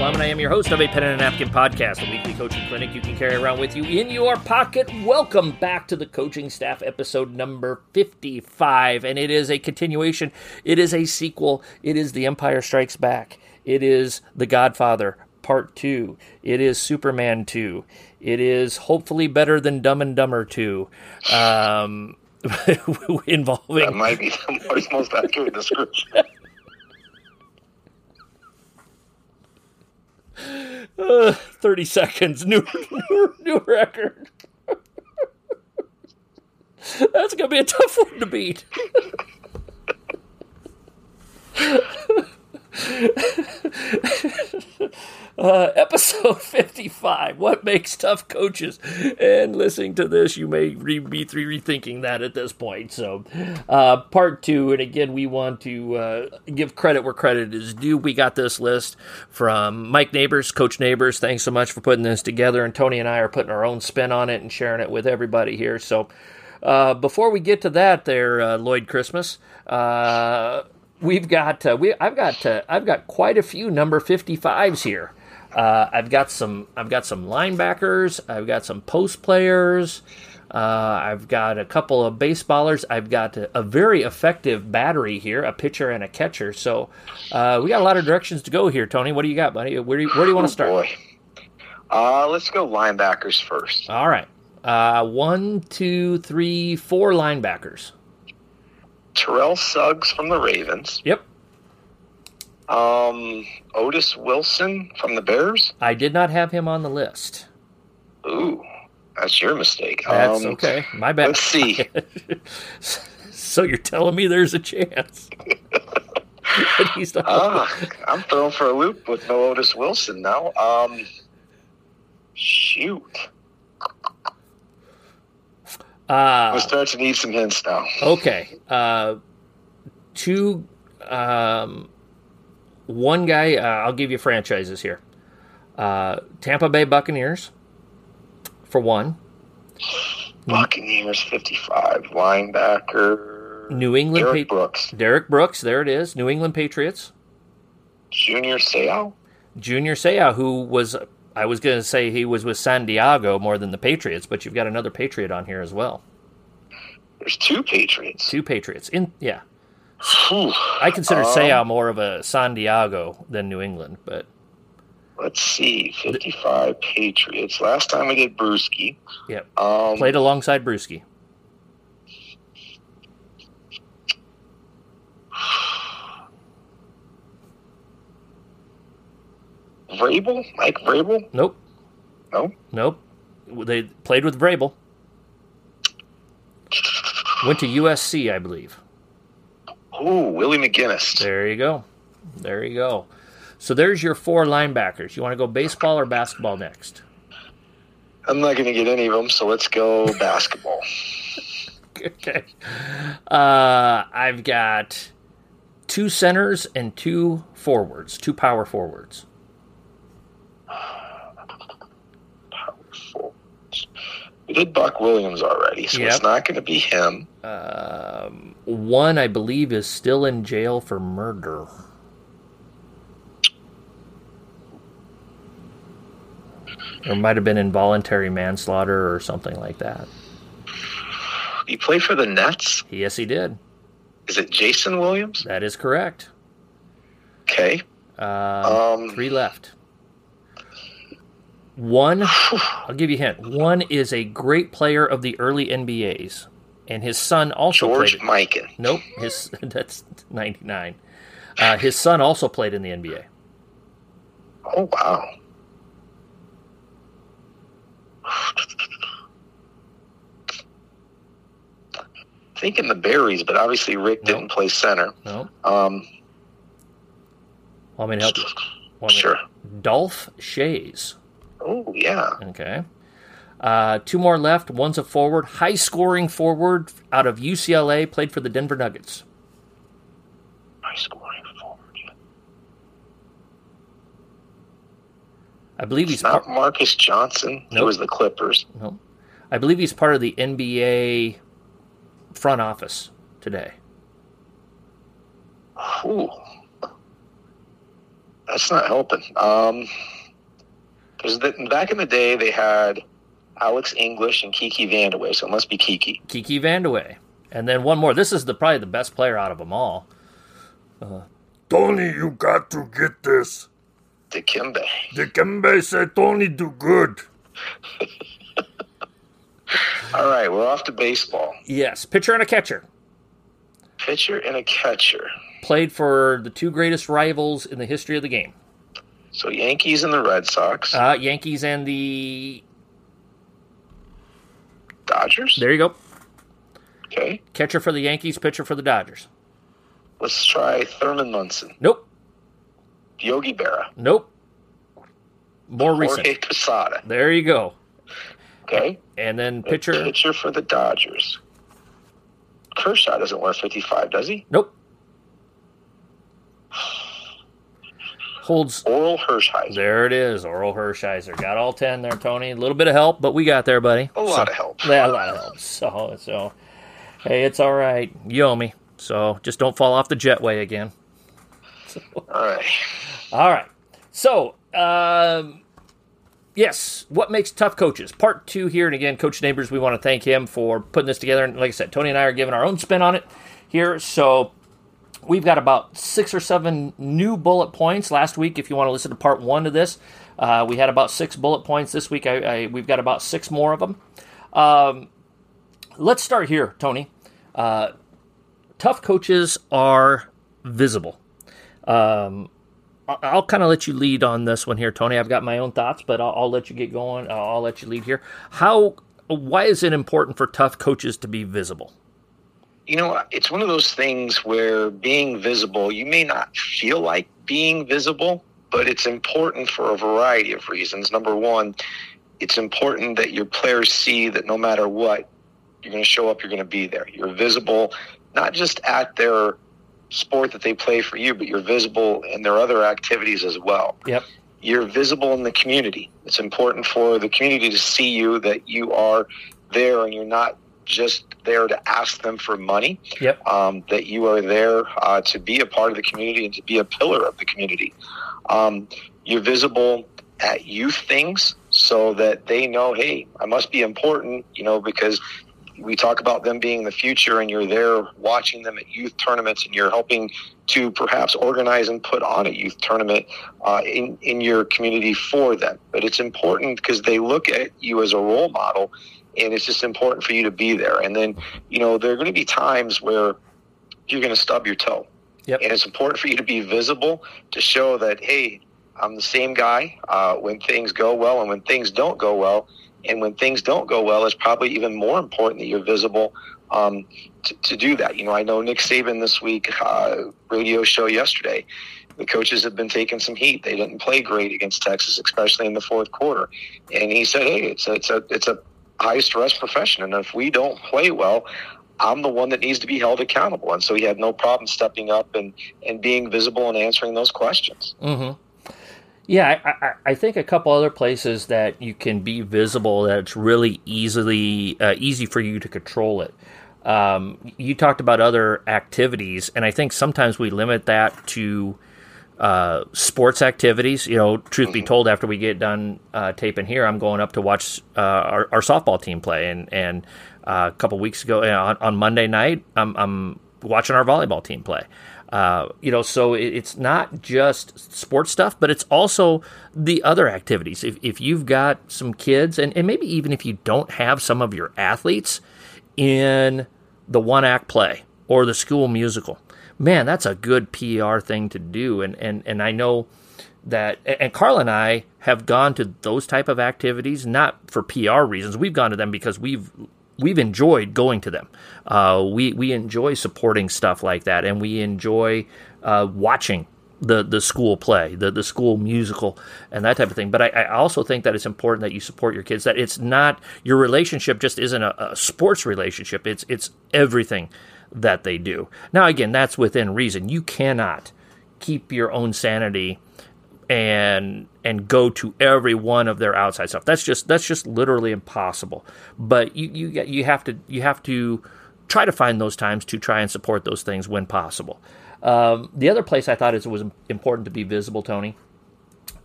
Plum, and I am your host of a Pen and a Napkin podcast, a weekly coaching clinic you can carry around with you in your pocket. Welcome back to the coaching staff episode number 55, and it is a continuation, it is a sequel, it is The Empire Strikes Back, it is The Godfather Part 2, it is Superman 2, it is hopefully better than Dumb and Dumber 2. Um, involving That might be the most accurate description. Uh, 30 seconds. New, new, new record. That's going to be a tough one to beat. uh, episode 55 What Makes Tough Coaches? And listening to this, you may re- be rethinking that at this point. So, uh, part two, and again, we want to uh, give credit where credit is due. We got this list from Mike Neighbors, Coach Neighbors. Thanks so much for putting this together. And Tony and I are putting our own spin on it and sharing it with everybody here. So, uh, before we get to that, there, uh, Lloyd Christmas, uh, we've got uh, we I've got uh, I've got quite a few number 55s here. Uh, I've got some I've got some linebackers, I've got some post players, uh, I've got a couple of baseballers, I've got a, a, very effective battery here, a pitcher and a catcher. So uh, we got a lot of directions to go here, Tony. What do you got, buddy? Where do you, where do you want to start? Oh boy. Uh, let's go linebackers first. All right. Uh, one, two, three, four linebackers. Terrell Suggs from the Ravens. Yep. Um, Otis Wilson from the Bears. I did not have him on the list. Ooh, that's your mistake. That's um, okay. My bad. Let's see. so you're telling me there's a chance? he's not ah, I'm thrown for a loop with no Otis Wilson now. Um, shoot. Uh, start to need some hints now. okay. Uh, two. Um, one guy. Uh, I'll give you franchises here. Uh, Tampa Bay Buccaneers, for one. Buccaneers 55 linebacker. New England Derrick Pa- Brooks. Derrick Brooks. There it is. New England Patriots. Junior Seau. Junior Seau, who was. I was going to say he was with San Diego more than the Patriots, but you've got another Patriot on here as well. There's two Patriots. Two Patriots. In yeah, Whew. I consider Um, Seau more of a San Diego than New England, but Let's see, 55 Patriots. Last time we did Bruschi. yeah, Um, played alongside Bruschi. Vrabel? Mike Vrabel? Nope, No? nope. They played with Vrabel. Went to USC, I believe. Ooh, Willie McGinest. There you go. There you go. So there's your four linebackers. You want to go baseball or basketball next? I'm not going to get any of them, so let's go basketball. okay. Uh, I've got two centers and two forwards, two power forwards. We did Buck Williams already, so Yep. it's not going to be him. Um, one, I believe, is still in jail for murder. Or might have been involuntary manslaughter or something like that. He played for the Nets. Yes, he did. Is it Jayson Williams? That is correct. Okay. Um, Um, three left. One, I'll give you a hint. One is a great player of the early NBAs, and his son also George played. Mikan. Nope, his that's ninety nine. Uh, his son also played in the NBA. Oh, wow. Thinking the Barrys, but obviously Rick No. didn't play center. No, Um, want me to help you? Want sure. Dolph Schayes. Oh, yeah. Okay. Uh, two more left. One's a forward, high scoring forward out of UCLA, played for the Denver Nuggets. High scoring forward. I believe he's not part, Marques Johnson. He Nope. was the Clippers. no, I believe he's part of the NBA front office today. Ooh. That's not helping. Um, there's the, back in the day they had Alex English and Kiki Vandeweghe, so it must be Kiki. Kiki Vandeweghe. And then one more. This is the probably the best player out of them all. Uh, Tony, you got to get this. Dikembe. Dikembe said Tony do good. all right, we're off to baseball. Yes, pitcher and a catcher. Pitcher and a catcher. Played for the two greatest rivals in the history of the game. So Yankees and the Red Sox. Uh, Yankees and the Dodgers. There you go. Okay. Catcher for the Yankees, pitcher for the Dodgers. Let's try Thurman Munson. Nope. Yogi Berra. Nope. More Jorge recent. Posada. There you go. Okay. And then pitcher. Pitcher for the Dodgers. Kershaw doesn't wear 55, does he? Nope. Holds. Orel Hershiser. There it is. Orel Hershiser. Got all 10 there, Tony. A little bit of help, but we got there, buddy. A lot of help. Yeah, a lot of help. So, so, hey, it's all right. You owe me. So just don't fall off the jetway again. So. All right. All right. So, um, yes, what makes tough coaches? Part two here, and again, Coach Neighbors, we want to thank him for putting this together. And like I said, Tony and I are giving our own spin on it here. So we've got about six or seven new bullet points last week. If you want to listen to part one of this, uh, we had about six bullet points this week. I, I, we've got about six more of them. Um, let's start here, Tony. Uh, tough coaches are visible. Um, I'll kind of let you lead on this one here, Tony. I've got my own thoughts, but I'll, I'll let you get going. I'll, I'll let you lead here. How? Why is it important for tough coaches to be visible? You know, it's one of those things where being visible, you may not feel like being visible, but it's important for a variety of reasons. Number one, it's important that your players see that no matter what, you're going to show up, you're going to be there. You're visible, not just at their sport that they play for you, but you're visible in their other activities as well. Yep. You're visible in the community. It's important for the community to see you that you are there and you're not just there to ask them for money. Yep. Um, that you are there uh, to be a part of the community and to be a pillar of the community. Um, you're visible at youth things so that they know, hey, I must be important, you know, because we talk about them being the future and you're there watching them at youth tournaments and you're helping to perhaps organize and put on a youth tournament uh, in, in your community for them. But it's important because they look at you as a role model and it's just important for you to be there. And then, you know, there are going to be times where you're going to stub your toe. Yep. And it's important for you to be visible to show that, hey, I'm the same guy uh, when things go well and when things don't go well. And when things don't go well, it's probably even more important that you're visible um, to, to, do that. You know, I know Nick Saban this week, uh, radio show yesterday, the coaches have been taking some heat. They didn't play great against Texas, especially in the fourth quarter. And he said, hey, it's a, it's a, it's a high stress profession. And if we don't play well, I'm the one that needs to be held accountable. And so he had no problem stepping up and, and being visible and answering those questions. Mm-hmm. Yeah, I, I, I, think a couple other places that you can be visible that it's really easily uh, easy for you to control it. Um, you talked about other activities, and I think sometimes we limit that to uh, sports activities. You know, truth be told, after we get done uh, taping here, I'm going up to watch uh, our, our, softball team play, and and uh, a couple weeks ago on, on Monday night, I'm, I'm watching our volleyball team play. Uh, you know, so it, it's not just sports stuff, but it's also the other activities. If, if you've got some kids, and, and maybe even if you don't have some of your athletes in the one act play or the school musical, man, that's a good PR thing to do. And, and, and I know that, and Carl and I have gone to those type of activities, not for PR reasons. We've gone to them because we've we've enjoyed going to them. Uh, we we enjoy supporting stuff like that, and we enjoy uh, watching the the school play, the the school musical, and that type of thing. But I, I, also think that it's important that you support your kids. That it's not your relationship just isn't a, a sports relationship. It's it's everything that they do. Now again, that's within reason. You cannot keep your own sanity and and go to every one of their outside stuff. That's just that's just literally impossible. But you you you have to you have to try to find those times to try and support those things when possible. Um, the other place I thought it was important to be visible, Tony,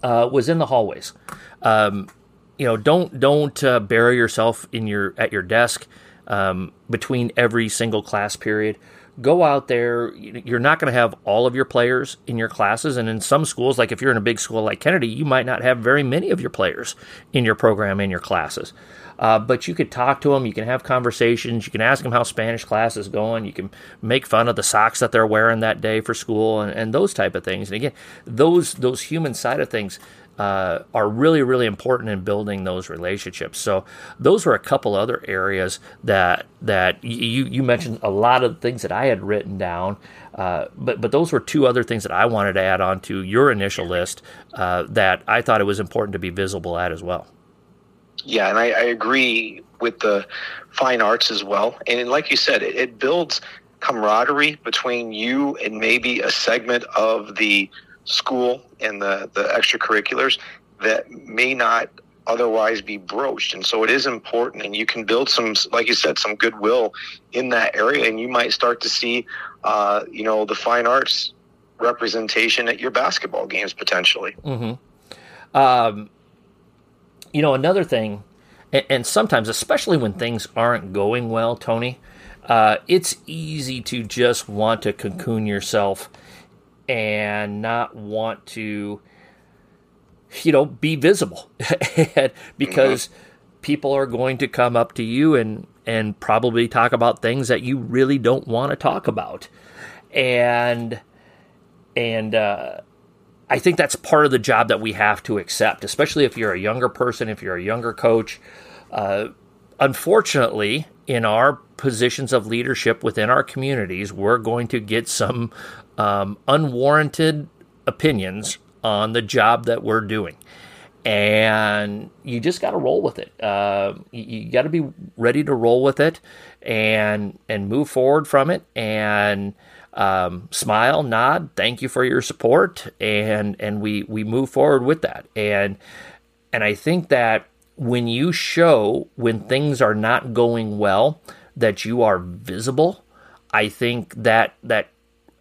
uh, was in the hallways. Um, you know, don't don't uh, bury yourself in your at your desk um, between every single class period. Go out there. You're not going to have all of your players in your classes, and in some schools, like if you're in a big school like Kennedy, you might not have very many of your players in your program in your classes. Uh, but you could talk to them. You can have conversations. You can ask them how Spanish class is going. You can make fun of the socks that they're wearing that day for school and, and those type of things. And again, those those human side of things uh, are really really important in building those relationships. So those were a couple other areas that that you you mentioned a lot of things that I had written down. Uh, but but those were two other things that I wanted to add on to your initial list uh, that I thought it was important to be visible at as well. Yeah, and I, I agree with the fine arts as well. And like you said, it, it builds camaraderie between you and maybe a segment of the school and the, the extracurriculars that may not otherwise be broached. And so it is important, and you can build some, like you said, some goodwill in that area, and you might start to see, uh, you know, the fine arts representation at your basketball games potentially. Mm-hmm. Um, you know, another thing, and, sometimes, especially when things aren't going well, Tony, uh, it's easy to just want to cocoon yourself and not want to, you know, be visible because mm-hmm. people are going to come up to you and and probably talk about things that you really don't want to talk about, and and uh, I think that's part of the job that we have to accept, especially if you're a younger person, if you're a younger coach. Uh, unfortunately, in our positions of leadership within our communities, we're going to get some um, unwarranted opinions on the job that we're doing. And you just got to roll with it. Uh, you, you got to be ready to roll with it and and move forward from it. And um, smile, nod, thank you for your support, and and we we move forward with that. And and I think that when you show when things are not going well that you are visible, I think that that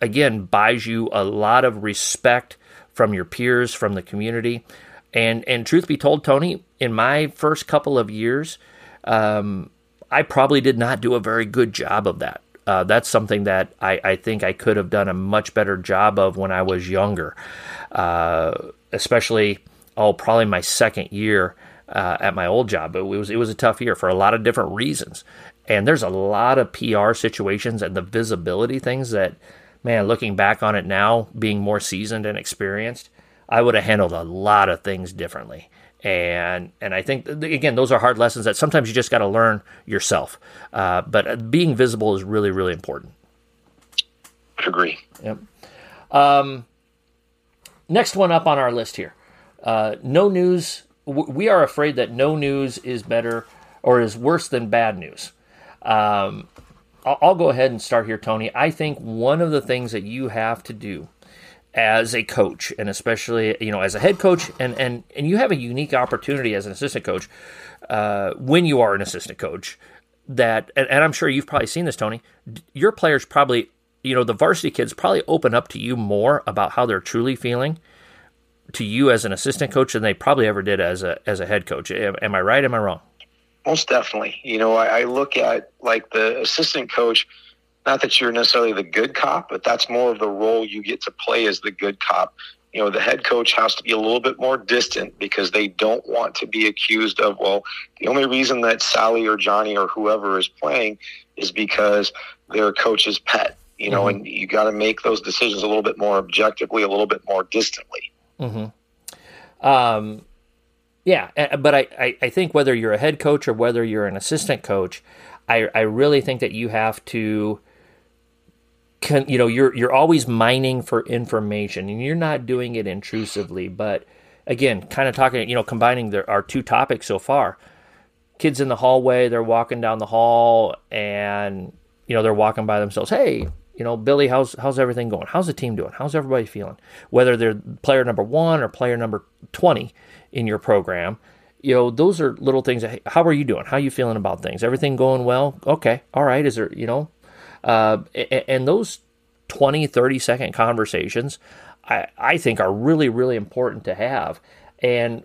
again buys you a lot of respect from your peers, from the community. And and truth be told, Tony, in my first couple of years, um, I probably did not do a very good job of that. Uh, that's something that I, I, think I could have done a much better job of when I was younger, uh, especially oh probably my second year uh, at my old job. It was it was a tough year for a lot of different reasons, and there's a lot of PR situations and the visibility things that man, looking back on it now, being more seasoned and experienced, I would have handled a lot of things differently and and I think again those are hard lessons that sometimes you just got to learn yourself. Uh, but being visible is really really important. I agree. Yep. Um, next one up on our list here. Uh, no news. We are afraid that no news is better or is worse than bad news. Um, I'll, I'll go ahead and start here, Tony. I think one of the things that you have to do as a coach and especially you know as a head coach and and and you have a unique opportunity as an assistant coach uh, when you are an assistant coach that and, and, I'm sure you've probably seen this Tony your players probably you know the varsity kids probably open up to you more about how they're truly feeling to you as an assistant coach than they probably ever did as a as a head coach am, am I right am I wrong most definitely you know I, I look at like the assistant coach not that you're necessarily the good cop, but that's more of the role you get to play as the good cop. You know, the head coach has to be a little bit more distant because they don't want to be accused of, well, the only reason that Sally or Johnny or whoever is playing is because they're coach's pet, you know, mm-hmm. and you got to make those decisions a little bit more objectively, a little bit more distantly. Mm-hmm. Um, yeah, but I, I, I think whether you're a head coach or whether you're an assistant coach, I, I really think that you have to con, you know you're you're always mining for information and you're not doing it intrusively but again kind of talking you know combining the, our two topics so far kids in the hallway they're walking down the hall and you know they're walking by themselves hey you know billy how's how's everything going how's the team doing how's everybody feeling whether they're player number one or player number 20 in your program you know, those are little things. That, how are you doing? How are you feeling about things? Everything going well? Okay. All right. Is there, you know, uh, and, and those 20, 30 second conversations, I, I think are really, really important to have. And,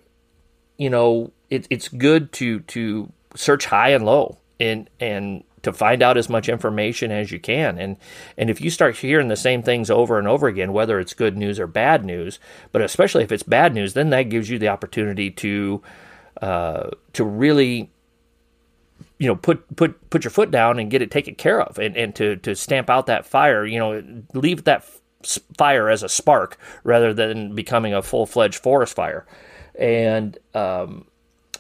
you know, it, it's good to, to search high and low and, and to find out as much information as you can. And and if you start hearing the same things over and over again, whether it's good news or bad news, but especially if it's bad news, then that gives you the opportunity to uh, to really you know put put put your foot down and get it taken care of and, and to to stamp out that fire you know leave that fire as a spark rather than becoming a full-fledged forest fire and um,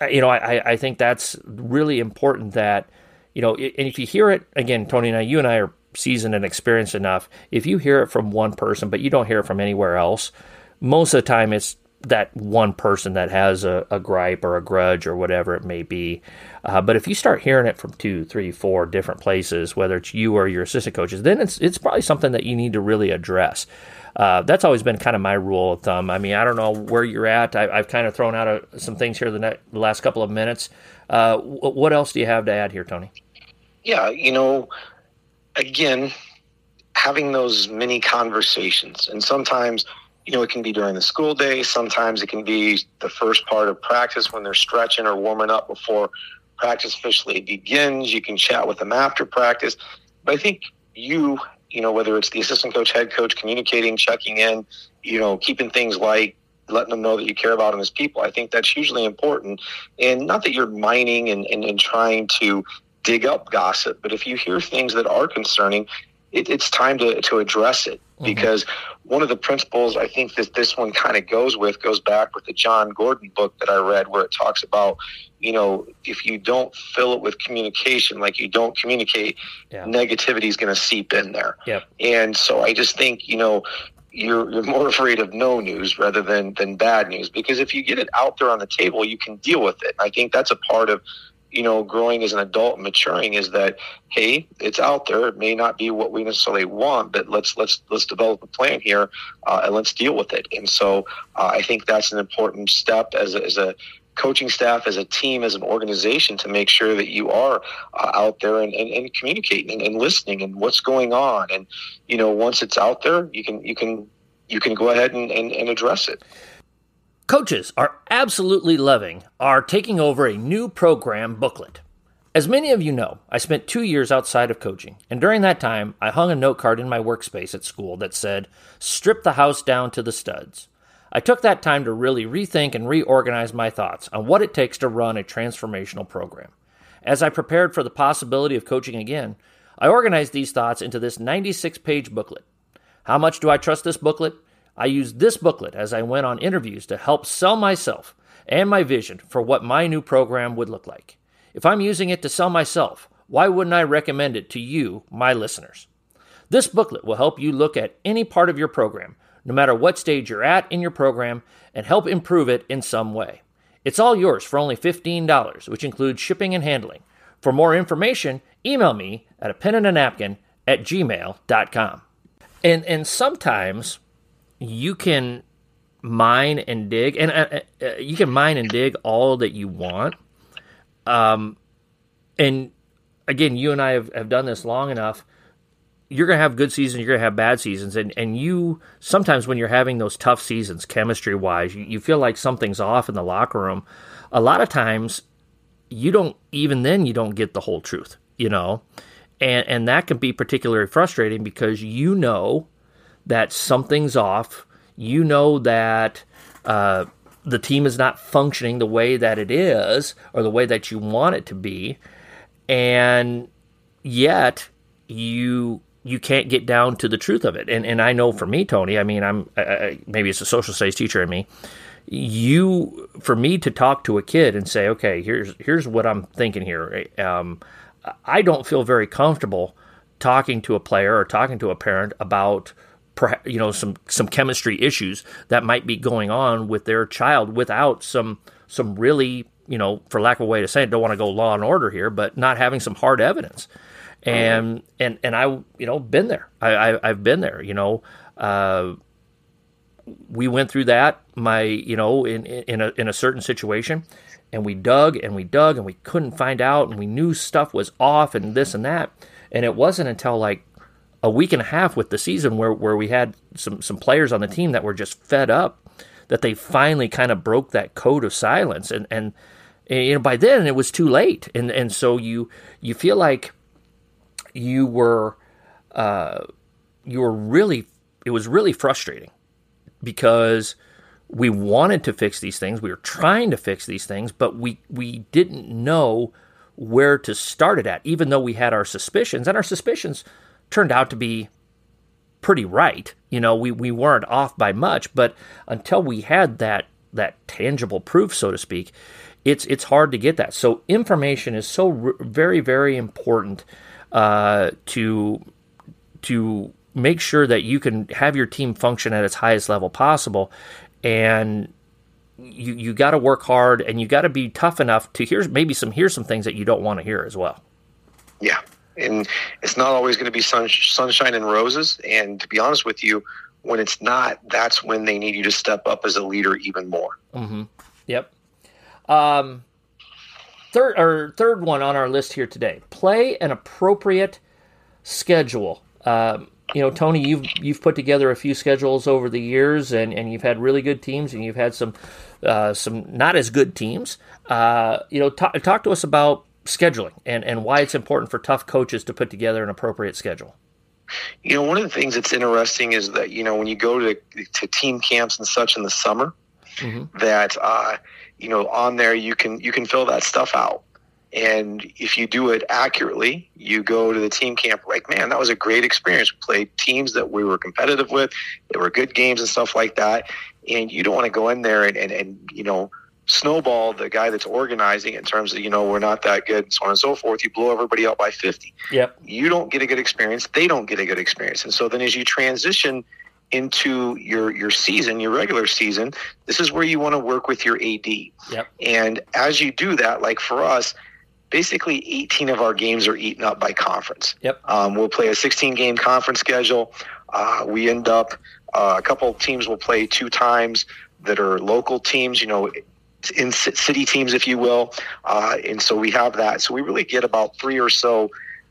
you know I, I think that's really important that you know and if you hear it again tony and i you and i are seasoned and experienced enough if you hear it from one person but you don't hear it from anywhere else most of the time it's that one person that has a, a, gripe or a grudge or whatever it may be. Uh, but if you start hearing it from two, three, four different places, whether it's you or your assistant coaches, then it's it's probably something that you need to really address. Uh, that's always been kind of my rule of thumb. I mean, I don't know where you're at. I, have kind of thrown out a, some things here the, ne- the, last couple of minutes. Uh, w- what else do you have to add here, Tony? Yeah, you know, again, having those mini conversations, and sometimes you know, it can be during the school day. Sometimes it can be the first part of practice when they're stretching or warming up before practice officially begins. You can chat with them after practice. But I think you, you know, whether it's the assistant coach, head coach, communicating, checking in, you know, keeping things light, letting them know that you care about them as people, I think that's hugely important. And not that you're mining and, and, and trying to dig up gossip, but if you hear things that are concerning, it, it's time to, to address it mm-hmm. because one of the principles I think that this one kind of goes with goes back with the Jon Gordon book that I read where it talks about, you know, if you don't fill it with communication, like you don't communicate, yeah. negativity is going to seep in there. Yep. And so I just think, you know, you're you're more afraid of no news rather than than bad news because if you get it out there on the table, you can deal with it. I think that's a part of you know, growing as an adult maturing is that, hey, it's out there. It may not be what we necessarily want, but let's let's let's develop a plan here uh, and let's deal with it. And so uh, I think that's an important step as a, as a coaching staff, as a team, as an organization to make sure that you are uh, out there and, and, and communicating and, and listening and what's going on. And you know, once it's out there, you can you can you can go ahead and, and, and address it. Coaches are absolutely loving our taking over a new program booklet. As many of you know, I spent two years outside of coaching, and during that time, I hung a note card in my workspace at school that said, Strip the house down to the studs. I took that time to really rethink and reorganize my thoughts on what it takes to run a transformational program. As I prepared for the possibility of coaching again, I organized these thoughts into this 96 page booklet. How much do I trust this booklet? I used this booklet as I went on interviews to help sell myself and my vision for what my new program would look like. If I'm using it to sell myself, why wouldn't I recommend it to you, my listeners? This booklet will help you look at any part of your program, no matter what stage you're at in your program, and help improve it in some way. It's all yours for only $15, which includes shipping and handling. For more information, email me at a pen and a napkin at gmail.com. And, and sometimes you can mine and dig, and uh, uh, you can mine and dig all that you want. Um, and again, you and I have, have done this long enough. You're going to have good seasons, you're going to have bad seasons. And, and you, sometimes when you're having those tough seasons, chemistry wise, you, you feel like something's off in the locker room. A lot of times, you don't, even then, you don't get the whole truth, you know? And, and that can be particularly frustrating because you know that something's off. You know that uh, the team is not functioning the way that it is or the way that you want it to be, and yet you you can't get down to the truth of it. And and I know for me, Tony, I mean, I'm maybe it's a social studies teacher in me. You for me to talk to a kid and say, okay, here's here's what I'm thinking here. Um, I don't feel very comfortable talking to a player or talking to a parent about you know some some chemistry issues that might be going on with their child without some some really you know for lack of a way to say it don't want to go law and order here but not having some hard evidence and and and I you know been there I, I have been there you know uh, we went through that. My you know in in a in a certain situation, and we dug and we dug and we couldn't find out, and we knew stuff was off and this and that. And it wasn't until like a week and a half with the season where where we had some some players on the team that were just fed up that they finally kind of broke that code of silence. And and you know by then it was too late. And and so you you feel like you were uh, you were really it was really frustrating because we wanted to fix these things. We were trying to fix these things but we we didn't know where to start it at even though we had our suspicions. And our suspicions turned out to be pretty right. You know we, we weren't off by much but until we had that that tangible proof so to speak it's it's hard to get that. So information is so very very important uh, to to make sure that you can have your team function at its highest level possible. And you you got to work hard and you got to be tough enough to hear maybe some hear some things that you don't want to hear as well. Yeah and it's not always going to be sun, sunshine and roses. And to be honest with you when it's not that's when they need you to step up as a leader even more. Mm-hmm. yep. Um, third or third one on our list here today. Play an appropriate schedule. Um, you know, Tony, you've you've put together a few schedules over the years, and, and you've had really good teams, and you've had some uh, some not as good teams. Uh, you know, talk, talk to us about scheduling and, and why it's important for tough coaches to put together an appropriate schedule. You know, one of the things that's interesting is that you know when you go to to team camps and such in the summer, mm-hmm. that uh, you know on there you can you can fill that stuff out. And if you do it accurately, you go to the team camp like, man, that was a great experience. We played teams that we were competitive with. They were good games and stuff like that. And you don't want to go in there and, and, and you know, snowball the guy that's organizing in terms of, you know, we're not that good and so on and so forth. You blow everybody out by 50. Yep. You don't get a good experience. They don't get a good experience. And so then as you transition into your your season, your regular season, this is where you want to work with your AD. Yep. And as you do that, like for us, basically 18 of our games are eaten up by conference. Yep. Um, we'll play a 16 game conference schedule. Uh, we end up, uh, a couple teams will play two times that are local teams, you know, in city teams, if you will. Uh, and so we have that. So we really get about three or so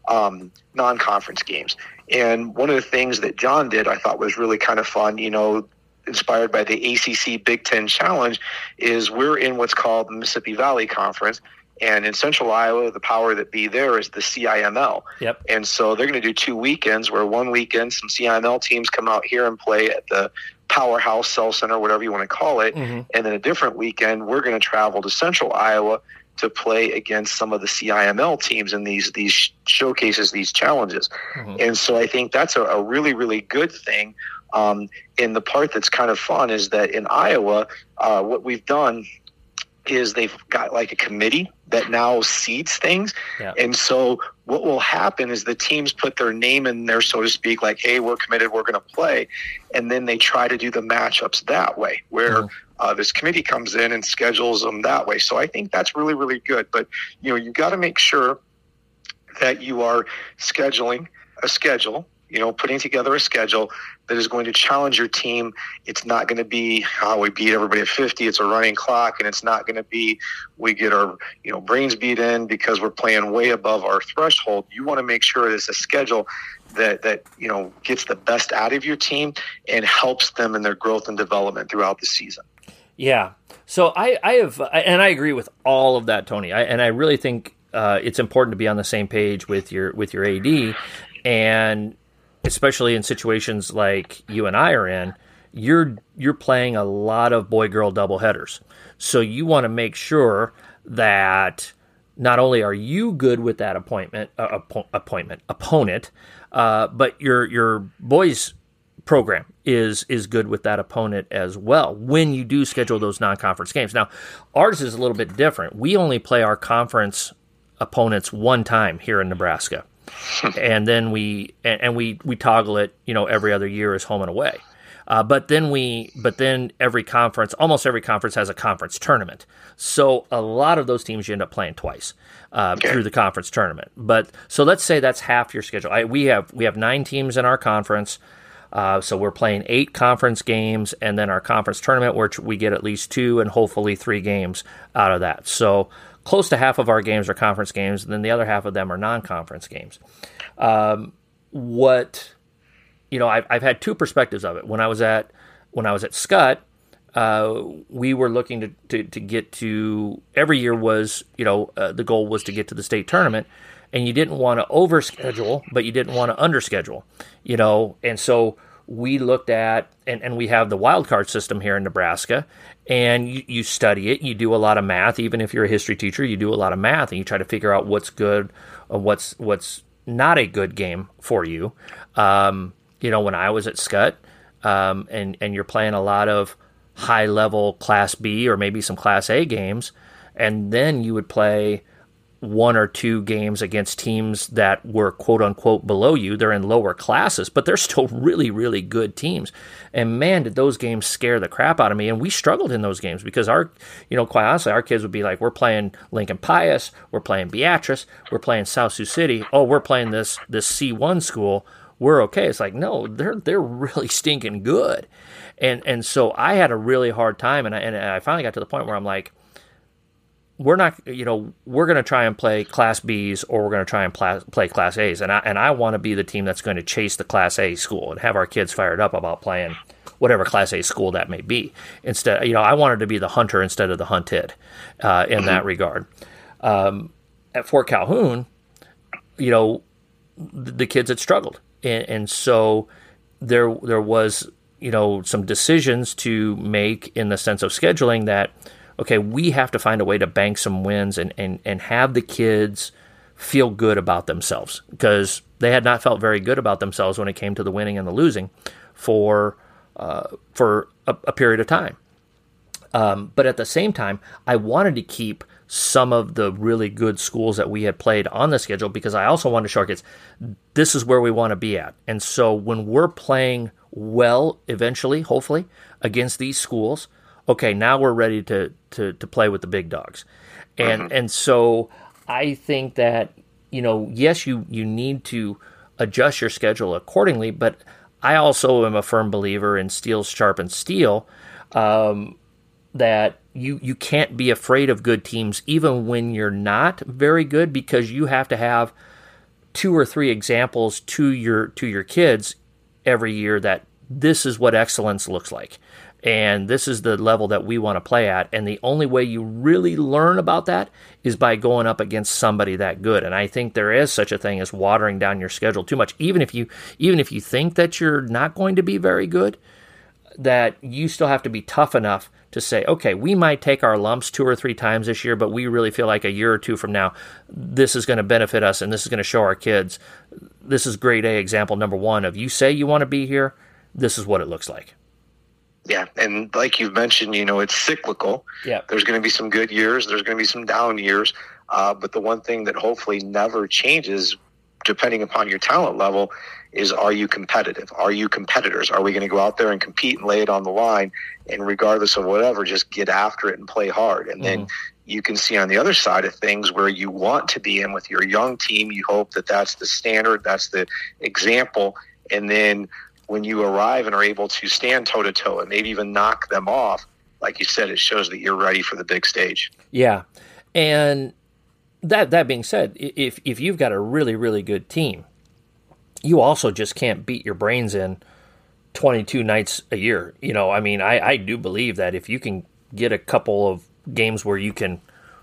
um, non conference games. And one of the things that John did, I thought was really kind of fun, you know, inspired by the ACC Big Ten Challenge, is we're in what's called the Mississippi Valley Conference. And in central Iowa, the power that be there is the CIML. Yep. And so they're going to do two weekends where one weekend some CIML teams come out here and play at the powerhouse cell center, whatever you want to call it. Mm-hmm. And then a different weekend, we're going to travel to central Iowa to play against some of the CIML teams in these these showcases, these challenges. Mm-hmm. And so I think that's a, a really, really good thing. Um, and the part that's kind of fun is that in Iowa, uh, what we've done is they've got like a committee that now seeds things. Yeah. And so what will happen is the teams put their name in there, so to speak, like, hey, we're committed, we're going to play. And then they try to do the matchups that way, where mm. uh, this committee comes in and schedules them that way. So I think that's really, really good. But, you know, you got to make sure that you are scheduling a schedule you know, putting together a schedule that is going to challenge your team. It's not going to be oh, we beat everybody at 50. It's a running clock, and it's not going to be we get our you know brains beat in because we're playing way above our threshold. You want to make sure it's a schedule that that you know gets the best out of your team and helps them in their growth and development throughout the season. Yeah. So I, I have, and I agree with all of that, Tony. I, and I really think uh, it's important to be on the same page with your with your AD. And especially in situations like you and I are in, you're you're playing a lot of boy girl double headers. So you want to make sure that not only are you good with that appointment uh, appointment opponent, uh, but your your boys program is is good with that opponent as well when you do schedule those non-conference games. Now, ours is a little bit different. We only play our conference opponents one time here in Nebraska. and then we and, and, we we toggle it, you know, every other year as home and away. Uh, but then we, but then every conference, almost every conference has a conference tournament. So a lot of those teams you end up playing twice uh, okay. through the conference tournament. But so let's say that's half your schedule. I, we have we have nine teams in our conference. Uh, so we're playing eight conference games, and then our conference tournament, which we get at least two and hopefully three games out of that. So close to half of our games are conference games, and then the other half of them are non-conference games. Um, what you know, I've, I've had two perspectives of it. When I was at when I was at Scott, uh, we were looking to, to, to, get to every year was you know uh, the goal was to get to the state tournament and you didn't want to overschedule but you didn't want to underschedule you know and so we looked at and, and we have the wild card system here in nebraska and you, you study it you do a lot of math. Even if you're a history teacher you do a lot of math and you try to figure out what's good what's what's not a good game for you. Um, you know when i was at Scut, um, and and you're playing a lot of high level Class B or maybe some Class A games, and then you would play one or two games against teams that were quote unquote below you. They're in lower classes, but they're still really, really good teams. And man, did those games scare the crap out of me. And we struggled in those games because our, you know, quite honestly, our kids would be like, we're playing Lincoln Pius, we're playing Beatrice, we're playing South Sioux City. Oh, we're playing this this C1 school. We're okay. It's like, no, they're they're really stinking good and and so I had a really hard time, and I, and I finally got to the point where I'm like, we're not, you know, we're going to try and play Class Bs or we're going to try and pl- play Class As, and I and I want to be the team that's going to chase the Class A school and have our kids fired up about playing whatever Class A school that may be. Instead, you know, I wanted to be the hunter instead of the hunted uh, in that regard. Um, at Fort Calhoun, you know, the, the kids had struggled, and, and so there there was you know some decisions to make in the sense of scheduling that okay we have to find a way to bank some wins and and, and have the kids feel good about themselves because they had not felt very good about themselves when it came to the winning and the losing for uh, for a, a, period of time um, but at the same time i wanted to keep some of the really good schools that we had played on the schedule because I also wanted to show our kids this is where we want to be at. And so when we're playing well eventually, hopefully, against these schools, okay, now we're ready to to, to play with the big dogs. And mm-hmm. and so I think that, you know, yes, you you need to adjust your schedule accordingly, but I also am a firm believer in steel sharpens steel. Um, that you you can't be afraid of good teams even when you're not very good because you have to have two or three examples to your to your kids every year that this is what excellence looks like and this is the level that we want to play at and the only way you really learn about that is by going up against somebody that good and i think there is such a thing as watering down your schedule too much even if you even if you think that you're not going to be very good that you still have to be tough enough to say, okay, we might take our lumps two or three times this year, but we really feel like a year or two from now, this is going to benefit us and this is going to show our kids. This is grade A example number one of you say you want to be here, this is what it looks like. Yeah, and like you've mentioned, you know, it's cyclical. Yeah. There's going to be some good years, there's going to be some down years. Uh, but the one thing that hopefully never changes, depending upon your talent level, is are you competitive? Are you competitors? Are we going to go out there and compete and lay it on the line? And regardless of whatever, just get after it and play hard. And mm-hmm. then you can see on the other side of things where you want to be in with your young team. You hope that that's the standard, that's the example. And then when you arrive and are able to stand toe to toe and maybe even knock them off, like you said, it shows that you're ready for the big stage. Yeah. And that that being said, if if you've got a really really good team, you also just can't beat your brains in 22 nights a year. You know, I mean, I, I do believe that if you can get a couple of games where you can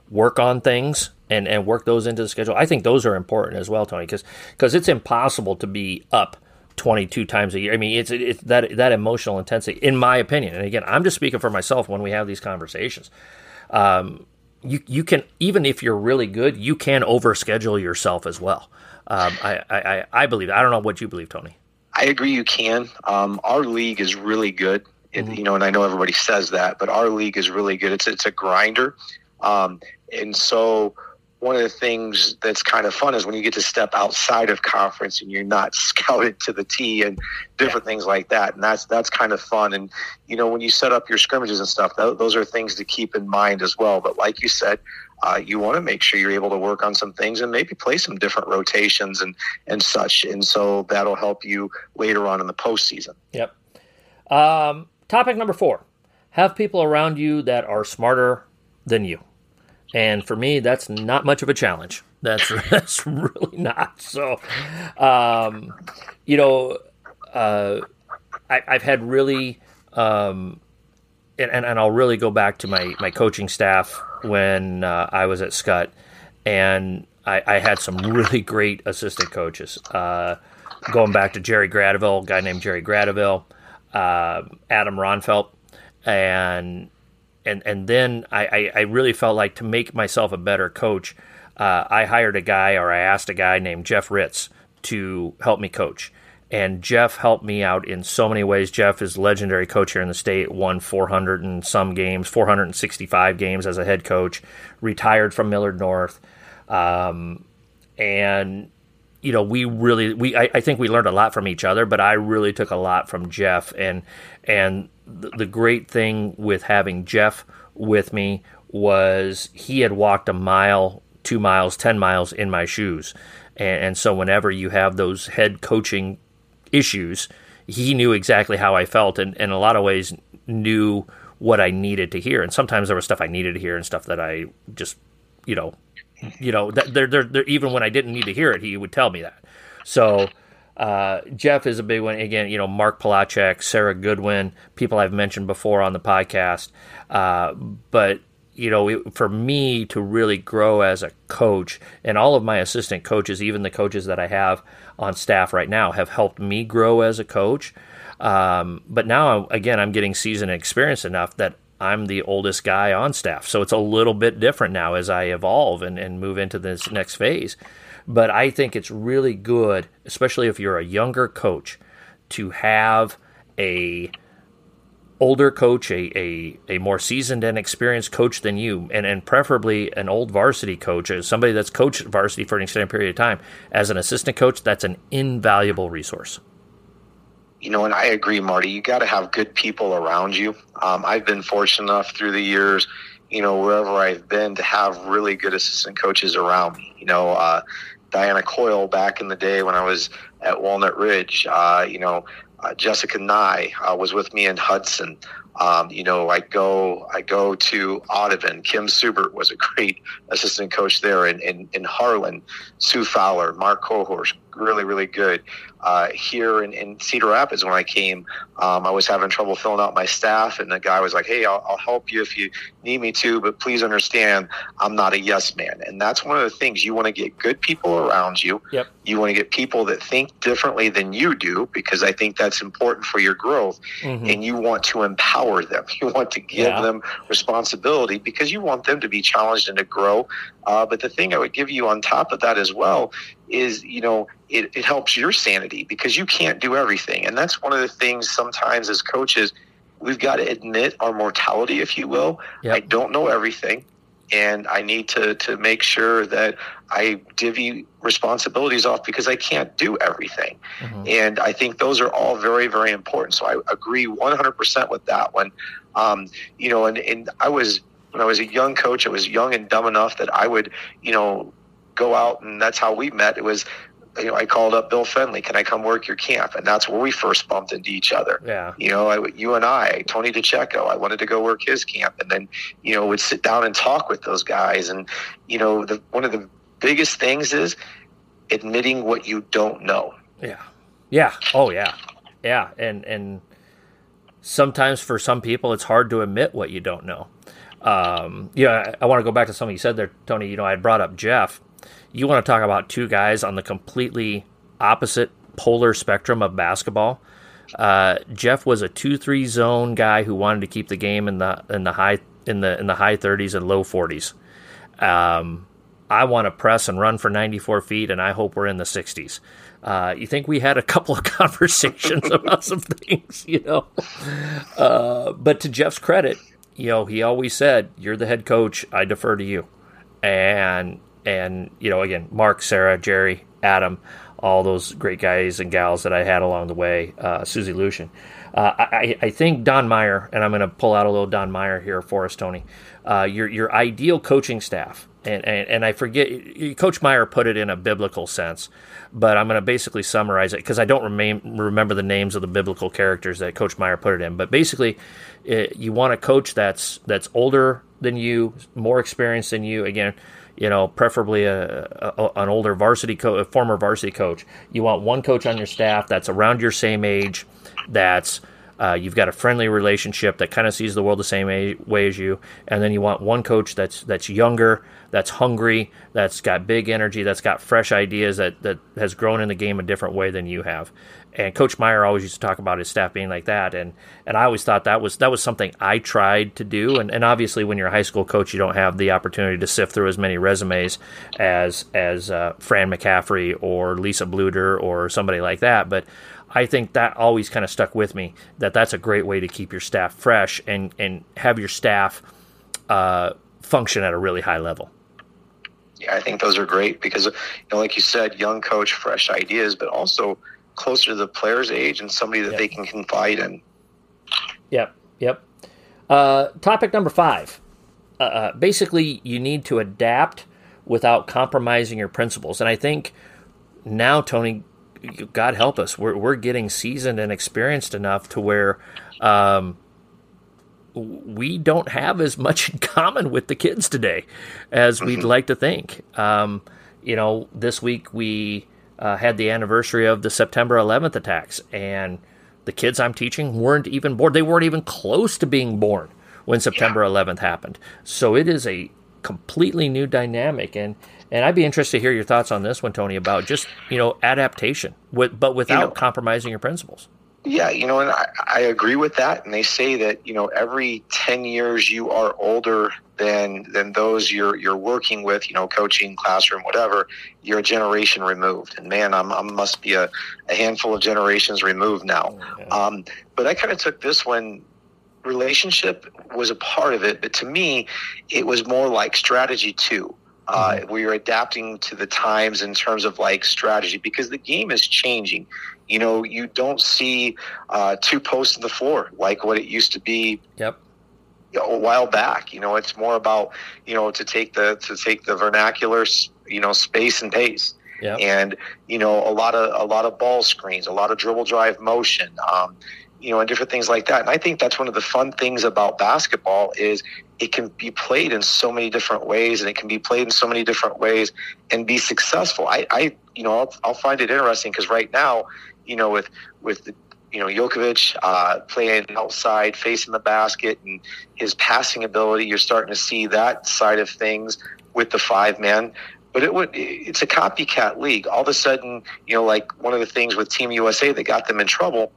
work on things and, and work those into the schedule, I think those are important as well, Tony, because because it's impossible to be up 22 times a year. I mean, it's it's that that emotional intensity, in my opinion. And again, I'm just speaking for myself when we have these conversations. Um, you you can even if you're really good, you can overschedule yourself as well. Um, I, I, I believe. I don't know what you believe, Tony. I agree. You can. Um, our league is really good. It, mm-hmm. You know, and I know everybody says that, but our league is really good. It's it's a grinder, um, and so one of the things that's kind of fun is when you get to step outside of conference and you're not scouted to the T and different yeah. things like that. And that's that's kind of fun. And you know, when you set up your scrimmages and stuff, th- those are things to keep in mind as well. But like you said, uh, you want to make sure you're able to work on some things and maybe play some different rotations and and such. And so that'll help you later on in the postseason. Yep. Um, topic number four: Have people around you that are smarter than you. And for me, that's not much of a challenge. That's that's really not. So, um, you know, uh, I, have had really, um, and, and I'll really go back to my my coaching staff when uh, I was at Skutt, and I, I, had some really great assistant coaches. Uh, going back to Jerry Gradeville, a guy named Jerry Gradeville, uh, Adam Ronfelt, and and and then I, I, I, really felt like to make myself a better coach, uh, I hired a guy or I asked a guy named Jeff Ritz to help me coach. And Jeff helped me out in so many ways. Jeff is legendary coach here in the state, won 400 and some games, 465 games as a head coach, retired from Millard North. Um, and you know, we really we I, I, think we learned a lot from each other, but I really took a lot from Jeff and and the, great thing with having Jeff with me was he had walked a mile, two miles, ten miles in my shoes, and, and so whenever you have those head coaching issues, he knew exactly how I felt, and, in a lot of ways knew what I needed to hear. And sometimes there was stuff I needed to hear and stuff that I just, you know, you know, they're, they're, they're, even when I didn't need to hear it, he would tell me that. So uh, Jeff is a big one. Again, you know, Mark Palachek, Sarah Goodwin, people I've mentioned before on the podcast. Uh, but you know, for me to really grow as a coach, and all of my assistant coaches, even the coaches that I have on staff right now, have helped me grow as a coach. Um, but now, again, I'm getting seasoned and experienced enough that I'm the oldest guy on staff. So it's a little bit different now as I evolve and, and move into this next phase. But I think it's really good, especially if you're a younger coach, to have a older coach, a, a, a more seasoned and experienced coach than you, and, and preferably an old varsity coach, somebody that's coached varsity for an extended period of time. As an assistant coach, that's an invaluable resource you know, and I agree, Marty. You got to have good people around you. Um, I've been fortunate enough through the years, you know, wherever I've been, to have really good assistant coaches around me. You know, uh, Diana Coyle back in the day when I was at Walnut Ridge. Uh, you know, uh, Jessica Nye uh, was with me in Hudson. Um, you know, I go I go to Audubon. Kim Subert was a great assistant coach there in, in, in Harlan. Sue Fowler, Mark Cohorst, really, really good uh, here in, in, Cedar Rapids when I came, um, I was having trouble filling out my staff, and the guy was like, "Hey, I'll, I'll, help you if you need me to, but please understand, I'm not a yes man." And that's one of the things you want to get good people around you. Yep. You want to get people that think differently than you do because I think that's important for your growth, mm-hmm. and you want to empower them. You want to give yeah. them responsibility because you want them to be challenged and to grow. Uh, but the thing I would give you on top of that as well is, you know, it, it helps your sanity because you can't do everything. And that's one of the things sometimes as coaches, we've got to admit our mortality, if you will. Yep. I don't know everything. And I need to, to make sure that I divvy responsibilities off because I can't do everything. Mm-hmm. And I think those are all very, very important. So I agree 100% with that one. Um, you know, and, and I was, when I was a young coach, I was young and dumb enough that I would, you know, go out and that's how we met. It was you know, I called up Bill Fenley. Can I come work your camp? And that's where we first bumped into each other. Yeah. You know, I, you and I, Tony DeCecco, I wanted to go work his camp, and then you know would sit down and talk with those guys. And you know, the, one of the biggest things is admitting what you don't know. Yeah. Yeah. Oh yeah. Yeah. And and sometimes for some people it's hard to admit what you don't know. Um, yeah, I, want to go back to something you said there, Tony. You know, I brought up Jeff you want to talk about two guys on the completely opposite polar spectrum of basketball. Uh, Jeff was a two-three zone guy who wanted to keep the game in the in the high in the in the high 30s and low 40s. Um, I want to press and run for 94 feet, and I hope we're in the 60s. Uh, you think we had a couple of conversations about some things, you know? Uh, but to Jeff's credit, you know, he always said, "You're the head coach. I defer to you." And and you know, again, Mark, Sarah, Jerry, Adam, all those great guys and gals that I had along the way, uh, Susie Lucian. Uh, I, I, think Don Meyer, and I'm going to pull out a little Don Meyer here for us, Tony. Uh, your your ideal coaching staff, and, and, and I forget, Coach Meyer put it in a biblical sense, but I'm going to basically summarize it because I don't remain, remember the names of the biblical characters that Coach Meyer put it in. But basically, it, you want a coach that's that's older than you, more experienced than you. Again, you know, preferably a, a an older varsity coach, a former varsity coach. You want one coach on your staff that's around your same age that's uh, you've got a friendly relationship that kind of sees the world the same way as you, and then you want one coach that's that's younger, that's hungry, that's got big energy, that's got fresh ideas, that that has grown in the game a different way than you have. And Coach Meyer always used to talk about his staff being like that, and and I always thought that was that was something I tried to do. And, and obviously, when you're a high school coach, you don't have the opportunity to sift through as many resumes as as uh, Fran McCaffery or Lisa Bluder or somebody like that, but I think that always kind of stuck with me that that's a great way to keep your staff fresh and, and have your staff uh, function at a really high level. Yeah, I think those are great because, you know, like you said, young coach, fresh ideas, but also closer to the player's age and somebody that yep. they can confide in. Yep, yep. Uh, topic number five. Uh, uh basically, you need to adapt without compromising your principles. And I think now, Tony, God help us, we're we're getting seasoned and experienced enough to where um, we don't have as much in common with the kids today as we'd mm-hmm. like to think. Um, you know, this week we uh, had the anniversary of the September 11th attacks, and the kids I'm teaching weren't even born. They weren't even close to being born when September yeah. 11th happened. So it is a completely new dynamic, and and I'd be interested to hear your thoughts on this one, Tony, about just you know adaptation, with, but without you know, compromising your principles. Yeah, you know, and I, I agree with that. And they say that you know every ten years you are older than than those you're you're working with, you know, coaching, classroom, whatever. You're a generation removed, and man, I'm I must be a, a handful of generations removed now. Okay. Um, but I kind of took this one relationship was a part of it, but to me, it was more like strategy too. Uh, mm-hmm. we are adapting to the times in terms of like strategy because the game is changing. You know, you don't see uh, two posts in the floor like what it used to be. Yep. A while back, you know, it's more about you know to take the to take the vernacular, you know, space and pace. Yep. and you know a lot of a lot of ball screens, a lot of dribble drive motion. Um, you know, and different things like that. And I think that's one of the fun things about basketball is it can be played in so many different ways, and it can be played in so many different ways and be successful. I, I you know, I'll, I'll find it interesting because right now, you know, with with you know Jokovic uh, playing outside, facing the basket, and his passing ability, you're starting to see that side of things with the five men but it would it's a copycat league all of a sudden you know like one of the things with team usa that got them in trouble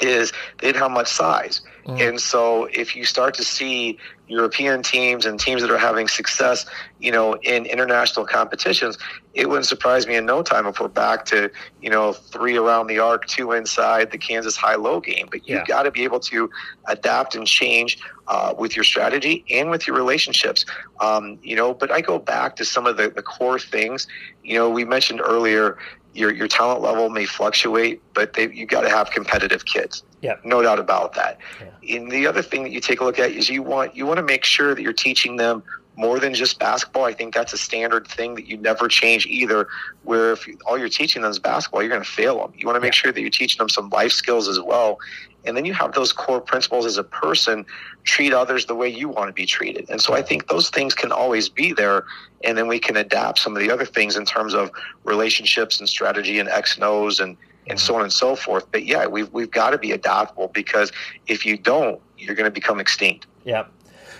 is they didn't have much size. Mm. And so if you start to see European teams and teams that are having success, you know, in international competitions, it wouldn't surprise me in no time if we're back to, you know, three around the arc, two inside the Kansas high low game. But you've yeah. got to be able to adapt and change uh, with your strategy and with your relationships. Um, you know, but I go back to some of the, the core things. You know, we mentioned earlier, your your talent level may fluctuate, but they, you got to have competitive kids. Yeah, no doubt about that. Yeah. And the other thing that you take a look at is you want you want to make sure that you're teaching them more than just basketball. I think that's a standard thing that you never change either. Where if you, all you're teaching them is basketball, you're going to fail them. You want to make sure that you're teaching them some life skills as well. And then you have those core principles as a person, treat others the way you want to be treated. And so I think those things can always be there. And then we can adapt some of the other things in terms of relationships and strategy and X and O's and, and so on and so forth. But yeah, we've, we've got to be adaptable because if you don't, you're going to become extinct. Yeah.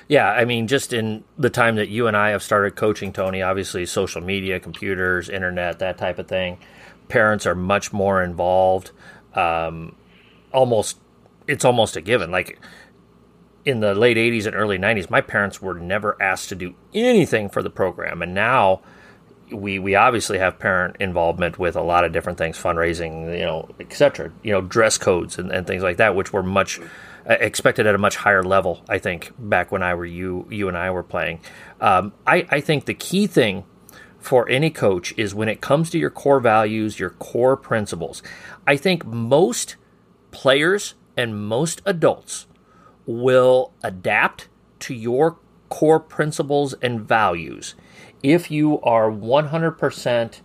Yeah, I mean, just in the time that you and I have started coaching, Tony, obviously social media, computers, internet, that type of thing, parents are much more involved. Um, almost it's almost a given. Like in the late 80s and early 90s, my parents were never asked to do anything for the program. And now we we obviously have parent involvement with a lot of different things, fundraising, you know, etc. You know, dress codes and, and things like that, which were much uh, expected at a much higher level. I think back when I were you you and I were playing. Um, I I think the key thing for any coach is when it comes to your core values, your core principles. I think most players and most adults will adapt to your core principles and values if you are 100%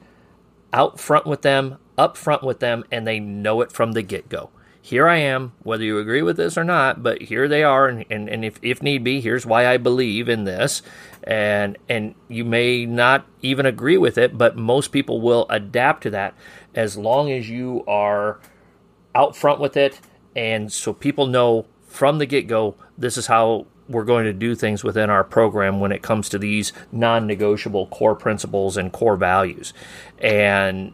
out front with them, up front with them, and they know it from the get go. Here I am, whether you agree with this or not, but here they are, and, and, and if, if need be, here's why I believe in this. And and you may not even agree with it, but most people will adapt to that as long as you are out front with it, and so people know from the get go this is how we're going to do things within our program when it comes to these non negotiable core principles and core values. And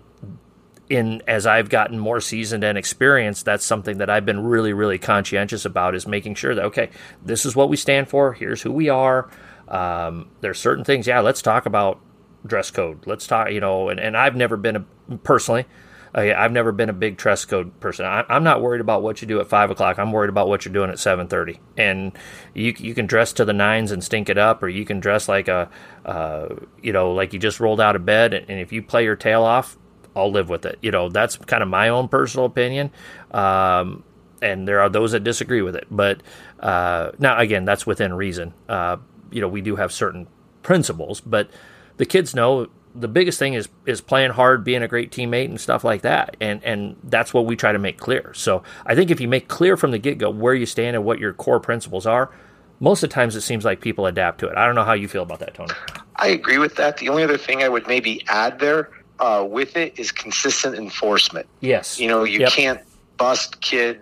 in as I've gotten more seasoned and experienced, that's something that I've been really, really conscientious about is making sure that okay, this is what we stand for. Here's who we are. Um, there's certain things. Yeah, let's talk about dress code. Let's talk. You know, and, and I've never been a personally. I've never been a big dress code person. I, am not worried about what you do at five o'clock. I'm worried about what you're doing at seven thirty. And you you can dress to the nines and stink it up, or you can dress like a, uh, you know, like you just rolled out of bed. And if you play your tail off, I'll live with it. You know, that's kind of my own personal opinion. Um, and there are those that disagree with it. But uh, now, again, that's within reason. Uh, you know, we do have certain principles, but the kids know the biggest thing is is playing hard, being a great teammate, and stuff like that. And and that's what we try to make clear. So I think if you make clear from the get go where you stand and what your core principles are, most of the times it seems like people adapt to it. I don't know how you feel about that, Tony. I agree with that. The only other thing I would maybe add there uh, with it is consistent enforcement. Yes. You know, you yep. can't bust kid,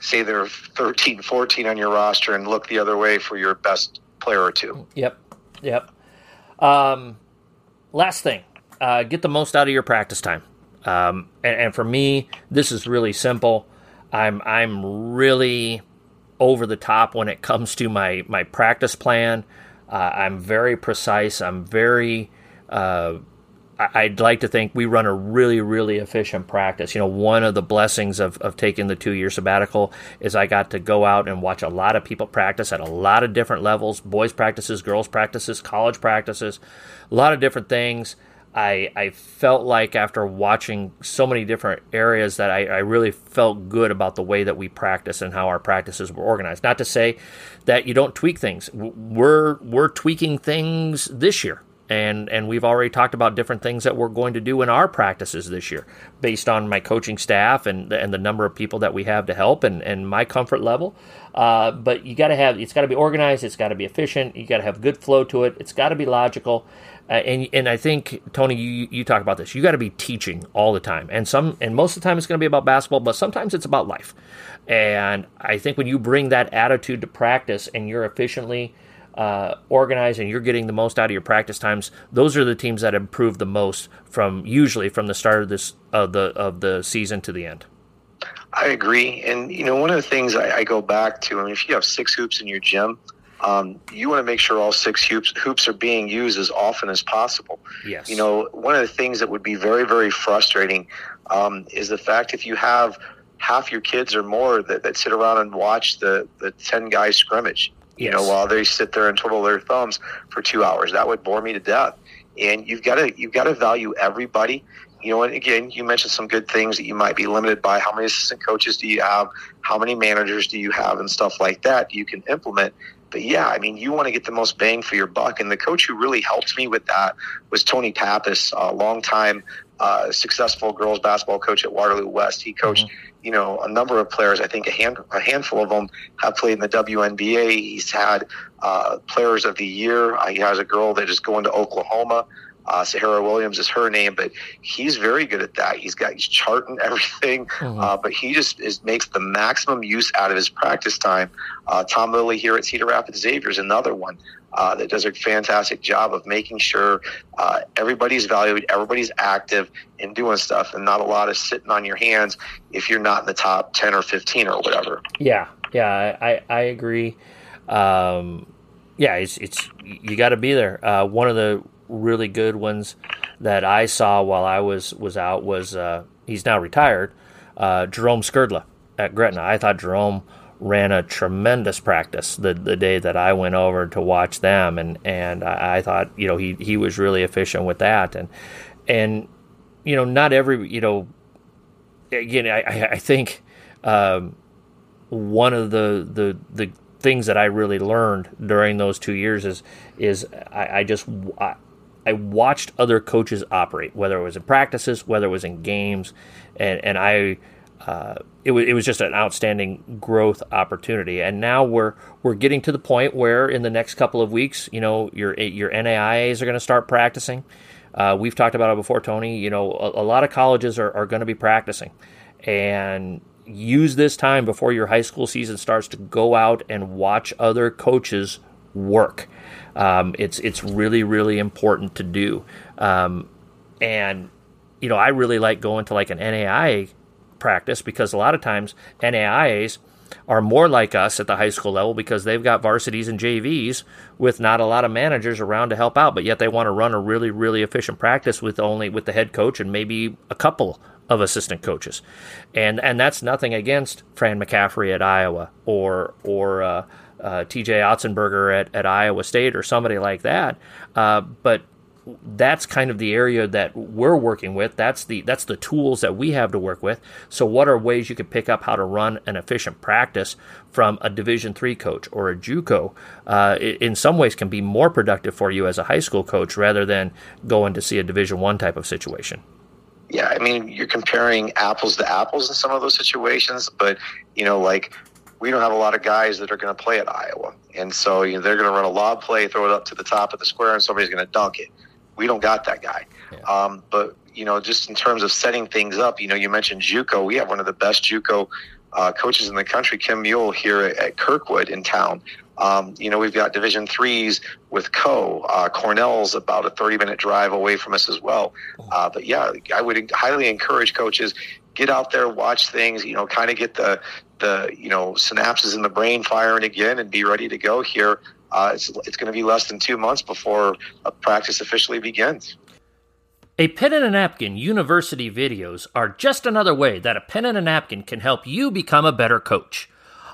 say they're 13, 14 on your roster and look the other way for your best player or two. Yep. Yep. Um, last thing, uh, get the most out of your practice time. Um, and, and, for me, this is really simple. I'm I'm really over the top when it comes to my my practice plan. Uh, I'm very precise. I'm very uh, I'd like to think we run a really, really efficient practice. You know, one of the blessings of, of taking the two year sabbatical is I got to go out and watch a lot of people practice at a lot of different levels boys' practices, girls' practices, college practices, a lot of different things. I, I felt like after watching so many different areas that I, I really felt good about the way that we practice and how our practices were organized. Not to say that you don't tweak things. We're we're tweaking things this year and and we've already talked about different things that we're going to do in our practices this year based on my coaching staff and and the number of people that we have to help and and my comfort level. Uh, but you got to have it's got to be organized it's got to be efficient you got to have good flow to it it's got to be logical. Uh, and and I think Tony you you talk about this you got to be teaching all the time. And some and most of the time it's going to be about basketball but sometimes it's about life. And I think when you bring that attitude to practice and you're efficiently uh, organized and you're getting the most out of your practice times, those are the teams that improve the most from usually from the start of this of the of the season to the end. I agree, and you know one of the things I, I go back to. I mean, if you have six hoops in your gym, um, you want to make sure all six hoops hoops are being used as often as possible. Yes. You know, one of the things that would be very very frustrating um, is the fact if you have half your kids or more that, that sit around and watch the the ten guys scrimmage you yes. know, while they sit there and twiddle their thumbs for two hours. That would bore me to death. And you've got to you've got to value everybody. You know, and again, you mentioned some good things that you might be limited by. How many assistant coaches do you have? How many managers do you have, and stuff like that you can implement. But yeah, I mean, you want to get the most bang for your buck. And the coach who really helped me with that was Tony Pappas, a longtime uh, successful girls basketball coach at Waterloo West. He coached, mm-hmm. you know, a number of players. I think a, hand, a handful of them have played in the WNBA. He's had uh, Players of the Year. Uh, he has a girl that is going to Oklahoma. Uh, Sahara Williams is her name, but he's very good at that. He's got he's charting everything, mm-hmm. uh, but he just is makes the maximum use out of his practice time. Uh, Tom Lilly here at Cedar Rapids Xavier is another one uh, that does a fantastic job of making sure uh, everybody's valued, everybody's active and doing stuff, and not a lot of sitting on your hands if you're not in the top ten or fifteen or whatever. Yeah, yeah, I I agree. Um, yeah, it's it's you got to be there. Uh, one of the really good ones that I saw while I was was out was uh, he's now retired, uh, Jerome Skrdla at Gretna. I thought Jerome ran a tremendous practice the the day that I went over to watch them, and and I, I thought you know he he was really efficient with that, and and you know not every you know again I I think um, one of the the the things that I really learned during those two years is is I, I just I, I watched other coaches operate, whether it was in practices, whether it was in games, and and I uh, it was it was just an outstanding growth opportunity. And now we're we're getting to the point where in the next couple of weeks, you know, your your NAIAs are going to start practicing. Uh, we've talked about it before, Tony. You know, a, a lot of colleges are, are going to be practicing, and use this time before your high school season starts to go out and watch other coaches work. Um, it's it's really really important to do, um, and you know I really like going to like an NAIA practice because a lot of times NAIAs are more like us at the high school level because they've got varsities and JVs with not a lot of managers around to help out, but yet they want to run a really really efficient practice with only with the head coach and maybe a couple of assistant coaches, and and that's nothing against Fran McCaffery at Iowa or or uh, uh, T.J. Otzelberger at, at Iowa State or somebody like that, uh, but that's kind of the area that we're working with. That's the that's the tools that we have to work with. So, what are ways you could pick up how to run an efficient practice from a Division three coach or a JUCO? Uh, in some ways, can be more productive for you as a high school coach rather than going to see a Division one type of situation yeah, I mean, you're comparing apples to apples in some of those situations, but you know, like we don't have a lot of guys that are going to play at Iowa, and so you know, they're going to run a lob play, throw it up to the top of the square, and somebody's going to dunk it. We don't got that guy. Yeah. Um, but you know, just in terms of setting things up, you know, you mentioned JUCO. We have one of the best JUCO uh, coaches in the country, Kim Mule, here at Kirkwood in town. Um, you know, we've got Division threes with Coe. Uh, Cornell's about a 30 minute drive away from us as well. Uh, but yeah, I would highly encourage coaches get out there, watch things. You know, kind of get the the you know synapses in the brain firing again, and be ready to go here. Uh, it's it's going to be less than two months before a practice officially begins. A pen and a napkin university videos are just another way that a pen and a napkin can help you become a better coach.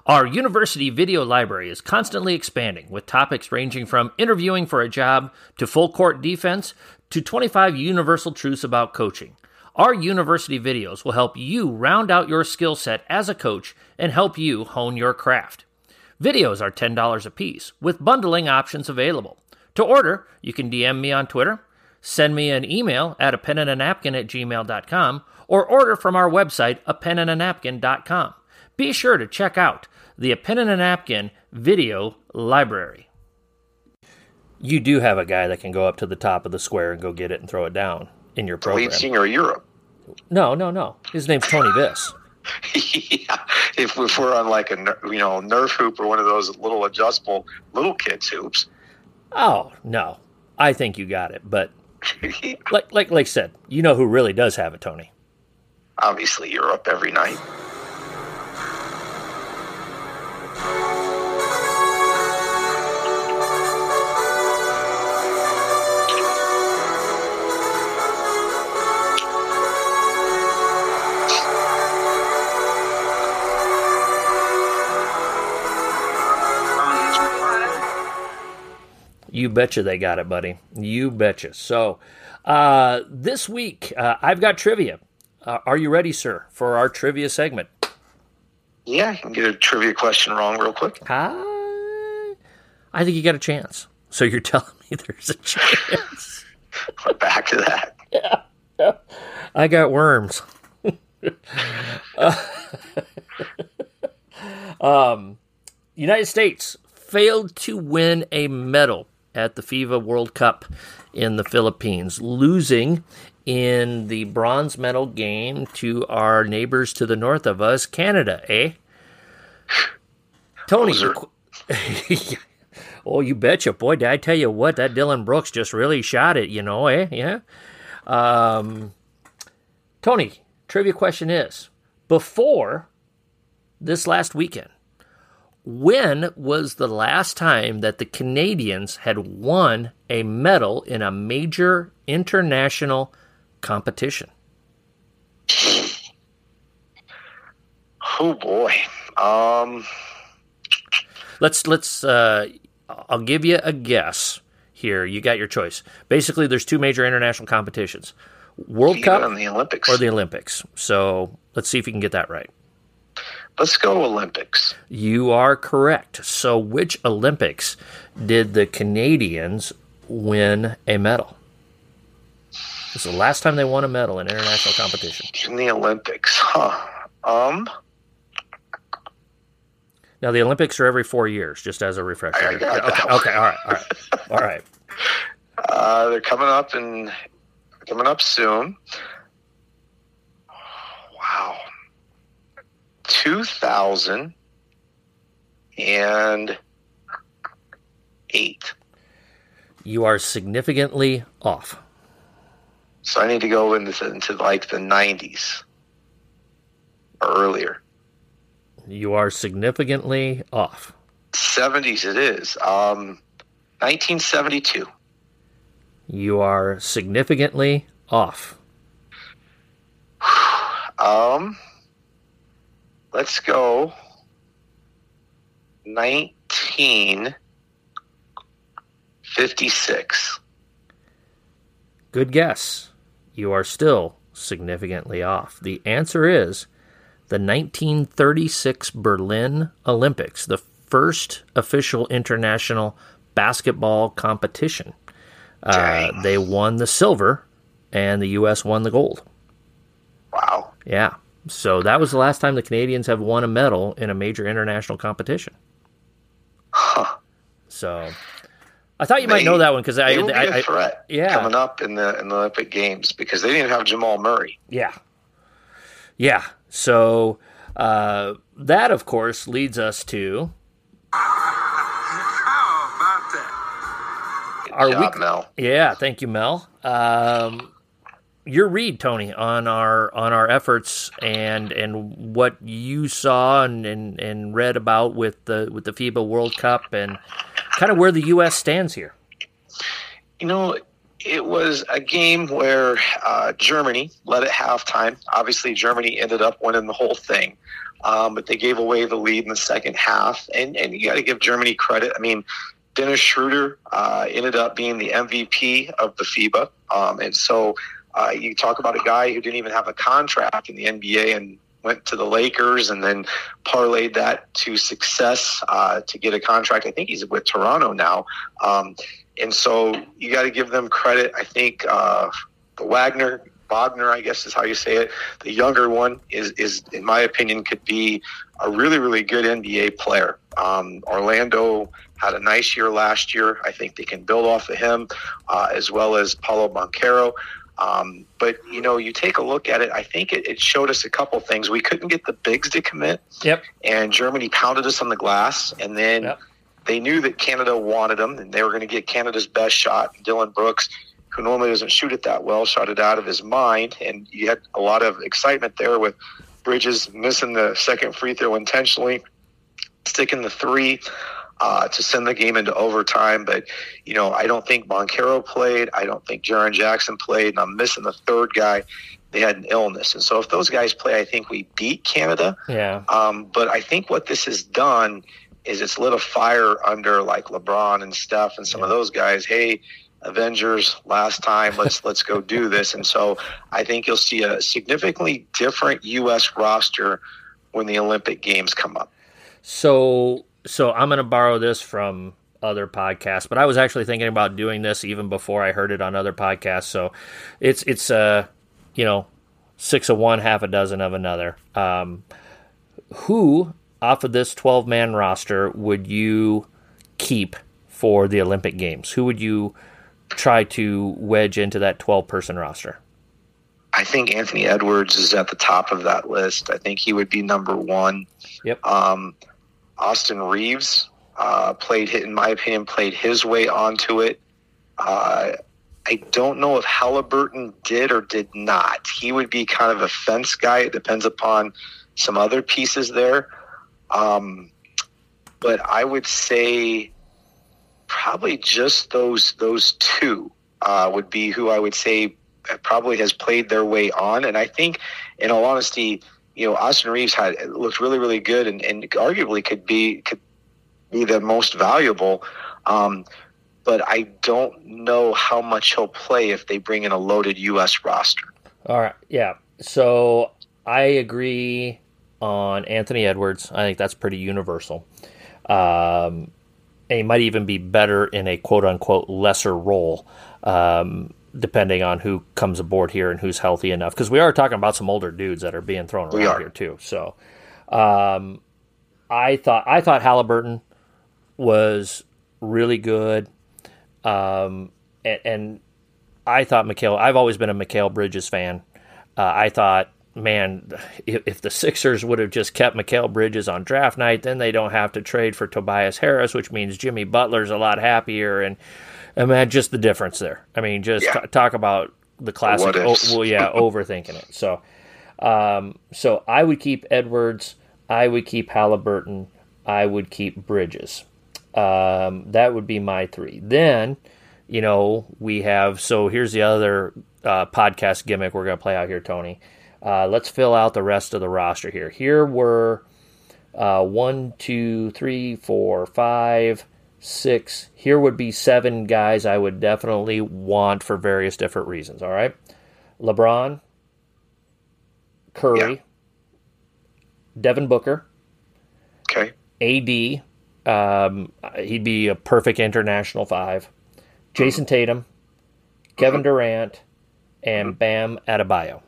Our university video library is constantly expanding with topics ranging from interviewing for a job to full court defense to 25 universal truths about coaching. Our university videos will help you round out your skill set as a coach and help you hone your craft. Videos are $10 a piece with bundling options available. To order, you can DM me on Twitter, send me an email at a pen and a napkin at gmail.com, or order from our website, a pen and a napkin.com. Be sure to check out the A Pen and a Napkin video library. You do have a guy that can go up to the top of the square and go get it and throw it down in your program. Lead singer Europe. No, no, no. His name's Tony Viss. yeah, if, if we're on like a you know Nerf hoop or one of those little adjustable little kids hoops. Oh no, I think you got it. But like like like said, you know who really does have it, Tony. Obviously, Europe every night. You betcha they got it, buddy. You betcha. So, uh, this week, uh, I've got trivia. Uh, are you ready, sir, for our trivia segment? Yeah, I can get a trivia question wrong real quick. I think you got a chance. So you're telling me there's a chance? We're back to that. Yeah. I got worms. um, United States failed to win a medal at the FIBA World Cup in the Philippines, losing in the bronze medal game to our neighbors to the north of us, Canada, eh? Tony. oh, you betcha. Boy, did I tell you what, that Dillon Brooks just really shot it, you know, eh? Yeah. Um, Tony, trivia question is before this last weekend, when was the last time that the Canadians had won a medal in a major international competition? Oh boy. Um let's let's. Uh, I'll give you a guess here. You got your choice. Basically, there's two major international competitions: World Cup and the Olympics. or the Olympics. So let's see if you can get that right. Let's go Olympics. You are correct. So, which Olympics did the Canadians win a medal? This is the last time they won a medal in international competition. In the Olympics, huh? Um, Now, the Olympics are every four years, just as a refresher. Okay, okay, all right, all right, all right. uh, they're coming up and coming up soon. 2008. You are significantly off. So I need to go into, into like the 90s or earlier. You are significantly off. 70s it is. Um, 1972. You are significantly off. um, let's go. Nineteen fifty-six. Good guess. You are still significantly off. The answer is the 1936 Berlin Olympics, the first official international basketball competition. Uh, they won the silver, and the U.S. won the gold. Wow. Yeah. So that was the last time the Canadians have won a medal in a major international competition. Huh. So I thought you might know that one because I, They will be I, a I- threat yeah. coming up in the in the Olympic Games because they didn't have Jamal Murray. Yeah. Yeah. So uh, that, of course, leads us to How about that? Good Are we- job, Mel. yeah. Thank you, Mel. Um, your read, Tony, on our on our efforts and and what you saw and, and, and read about with the with the FIBA World Cup and kind of where the U.S. stands here. You know, it was a game where uh, Germany led at halftime. Obviously, Germany ended up winning the whole thing, um, but they gave away the lead in the second half. And, and you got to give Germany credit. I mean, Dennis Schroeder uh, ended up being the MVP of the FIBA. Um, and so uh, you talk about a guy who didn't even have a contract in the NBA and went to the Lakers and then parlayed that to success uh, to get a contract. I think he's with Toronto now. Um, and so you got to give them credit. I think uh, the Wagner, Wagner, I guess is how you say it. The younger one is, is in my opinion, could be a really, really good NBA player. Um, Orlando had a nice year last year. I think they can build off of him, uh, as well as Paolo Banchero. Um, but you know, you take a look at it. I think it, it showed us a couple things. We couldn't get the bigs to commit, Yep. and Germany pounded us on the glass, and then Yep. they knew that Canada wanted them, and they were going to get Canada's best shot. Dillon Brooks, who normally doesn't shoot it that well, shot it out of his mind, and you had a lot of excitement there with Bridges missing the second free throw intentionally, sticking the three. Uh, to send the game into overtime, but you know I don't think Banchero played. I don't think Jaren Jackson played, and I'm missing the third guy. They had an illness, and so if those guys play, I think we beat Canada. Yeah. Um, but I think what this has done is it's lit a fire under like LeBron and Steph and some of those guys. Hey, Avengers, last time, let's let's go do this. And so I think you'll see a significantly different U.S. roster when the Olympic Games come up. So so I'm going to borrow this from other podcasts, but I was actually thinking about doing this even before I heard it on other podcasts. So it's it's uh you know six of one, half a dozen of another. Um, who off of this 12 man roster would you keep for the Olympic Games? Who would you try to wedge into that 12 person roster? I think Anthony Edwards is at the top of that list. I think he would be number one. Yep. Um, Austin Reaves uh, played, in my opinion, played his way onto it. Uh, I don't know if Halliburton did or did not. He would be kind of a fence guy. It depends upon some other pieces there. Um, but I would say probably just those those two uh, would be who I would say probably has played their way on. And I think, in all honesty, you know, Austin Reaves had looked really, really good, and, and arguably could be could be the most valuable. Um, but I don't know how much he'll play if they bring in a loaded U.S. roster. All right, yeah. So I agree on Anthony Edwards. I think that's pretty universal. Um, and he might even be better in a quote unquote lesser role, um, depending on who comes aboard here and who's healthy enough. Because we are talking about some older dudes that are being thrown We around are. here too. So um, I thought I thought Halliburton was really good, um, and, and I thought Mikal. I've always been a Mikal Bridges fan. Uh, I thought, man, if, if the Sixers would have just kept Mikal Bridges on draft night, then they don't have to trade for Tobias Harris, which means Jimmy Butler's a lot happier. And I mean, just the difference there. I mean, just Yeah. t- talk about the classic. Oh, well, yeah, overthinking it. So, um, so I would keep Edwards. I would keep Halliburton. I would keep Bridges. Um, that would be my three. Then, you know, we have. So here's the other uh, podcast gimmick we're going to play out here, Tony. Uh, let's fill out the rest of the roster here. Here were uh, one, two, three, four, five, six. Here would be seven guys I would definitely want for various different reasons. All right, LeBron, Curry, Yeah. Devin Booker, Okay. AD. Um, he'd be a perfect international five. Jayson Tatum, Kevin Durant, and Bam Adebayo.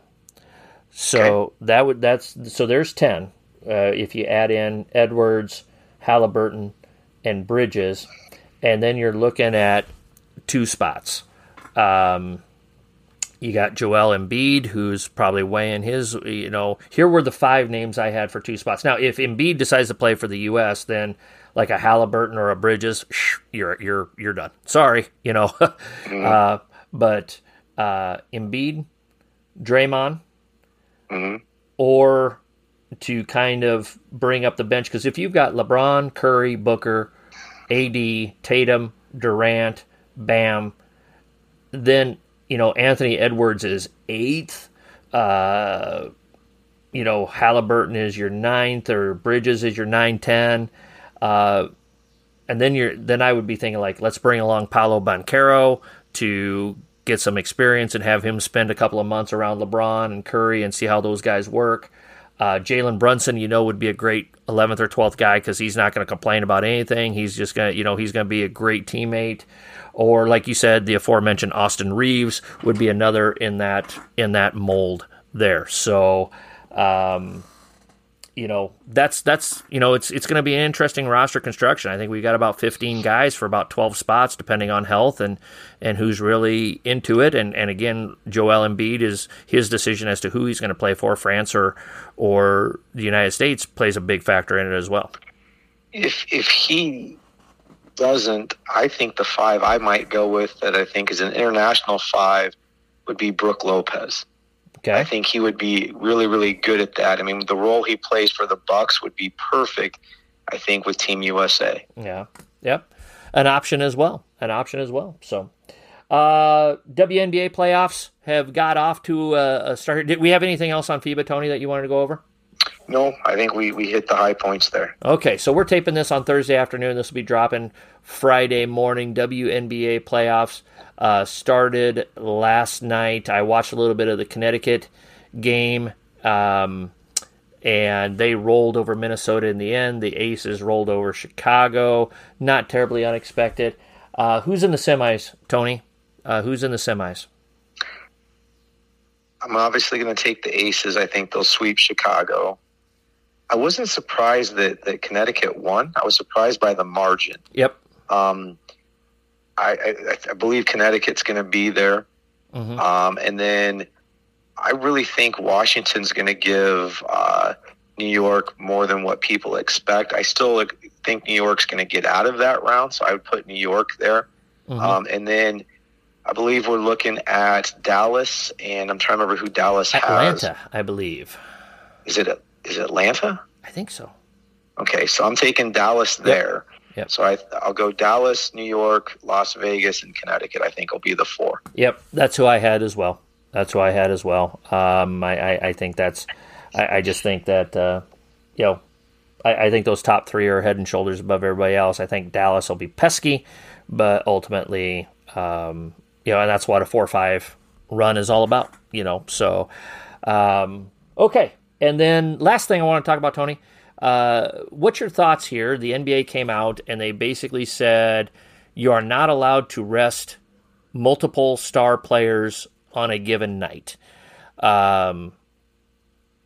So that would that's so there's ten. Uh, if you add in Edwards, Halliburton, and Bridges, and then you're looking at two spots. Um, you got Joel Embiid, who's probably weighing his. You know, here were the five names I had for two spots. Now, if Embiid decides to play for the U.S., then like a Halliburton or a Bridges, shh, you're you're you're done. Sorry, you know. uh, but uh, Embiid, Draymond, or to kind of bring up the bench because if you've got LeBron, Curry, Booker, AD, Tatum, Durant, Bam, then you know Anthony Edwards is eighth. Uh, you know Halliburton is your ninth, or Bridges is your nine ten. Uh, and then you're then I would be thinking like let's bring along Paolo Banchero to get some experience and have him spend a couple of months around LeBron and Curry and see how those guys work. Uh, Jalen Brunson, you know, would be a great 11th or 12th guy because he's not going to complain about anything. He's just going to, you know, he's going to be a great teammate. Or like you said, the aforementioned Austin Reaves would be another in that in that mold there. So, um, you know that's that's you know it's it's going to be an interesting roster construction. I think we've got about 15 guys for about 12 spots, depending on health and and who's really into it. And and again, Joel Embiid is his decision as to who he's going to play for, France or or the United States, plays a big factor in it as well. If if he doesn't, I think the five I might go with that I think is an international five would be Brook Lopez. I think he would be really, really good at that. I mean, the role he plays for the Bucks would be perfect. I think with Team USA. yeah, yep, an option as well, an option as well. So. Uh, WNBA playoffs have got off to a, a start. Did we have anything else on FIBA, Tony, that you wanted to go over? No, I think we, we hit the high points there. Okay, so we're taping this on Thursday afternoon. This will be dropping Friday morning. WNBA playoffs uh, started last night. I watched a little bit of the Connecticut game, um, and they rolled over Minnesota in the end. The Aces rolled over Chicago. Not terribly unexpected. Uh, who's in the semis, Tony? Uh, who's in the semis? I'm obviously going to take the Aces. I think they'll sweep Chicago. I wasn't surprised that, that Connecticut won. I was surprised by the margin. Yep. Um, I, I, I believe Connecticut's going to be there. Mhm. Um, and then I really think Washington's going to give uh, New York more than what people expect. I still think New York's going to get out of that round, so I would put New York there. Mhm. Um, and then I believe we're looking at Dallas, and I'm trying to remember who Dallas has. Atlanta, I believe. Is it is it Atlanta? I think so. Okay, so I'm taking Dallas there. Yep. So I, I'll go Dallas, New York, Las Vegas, and Connecticut. I think will be the four. Yep, that's who I had as well. That's who I had as well. Um, I, I, I think that's. I, I just think that uh, you know, I, I, think those top three are head and shoulders above everybody else. I think Dallas will be pesky, but ultimately, um, you know, and that's what a four five run is all about. You know, so um, okay. And then last thing I want to talk about, Tony. Uh, what's your thoughts here? The NBA came out and they basically said you are not allowed to rest multiple star players on a given night. Um,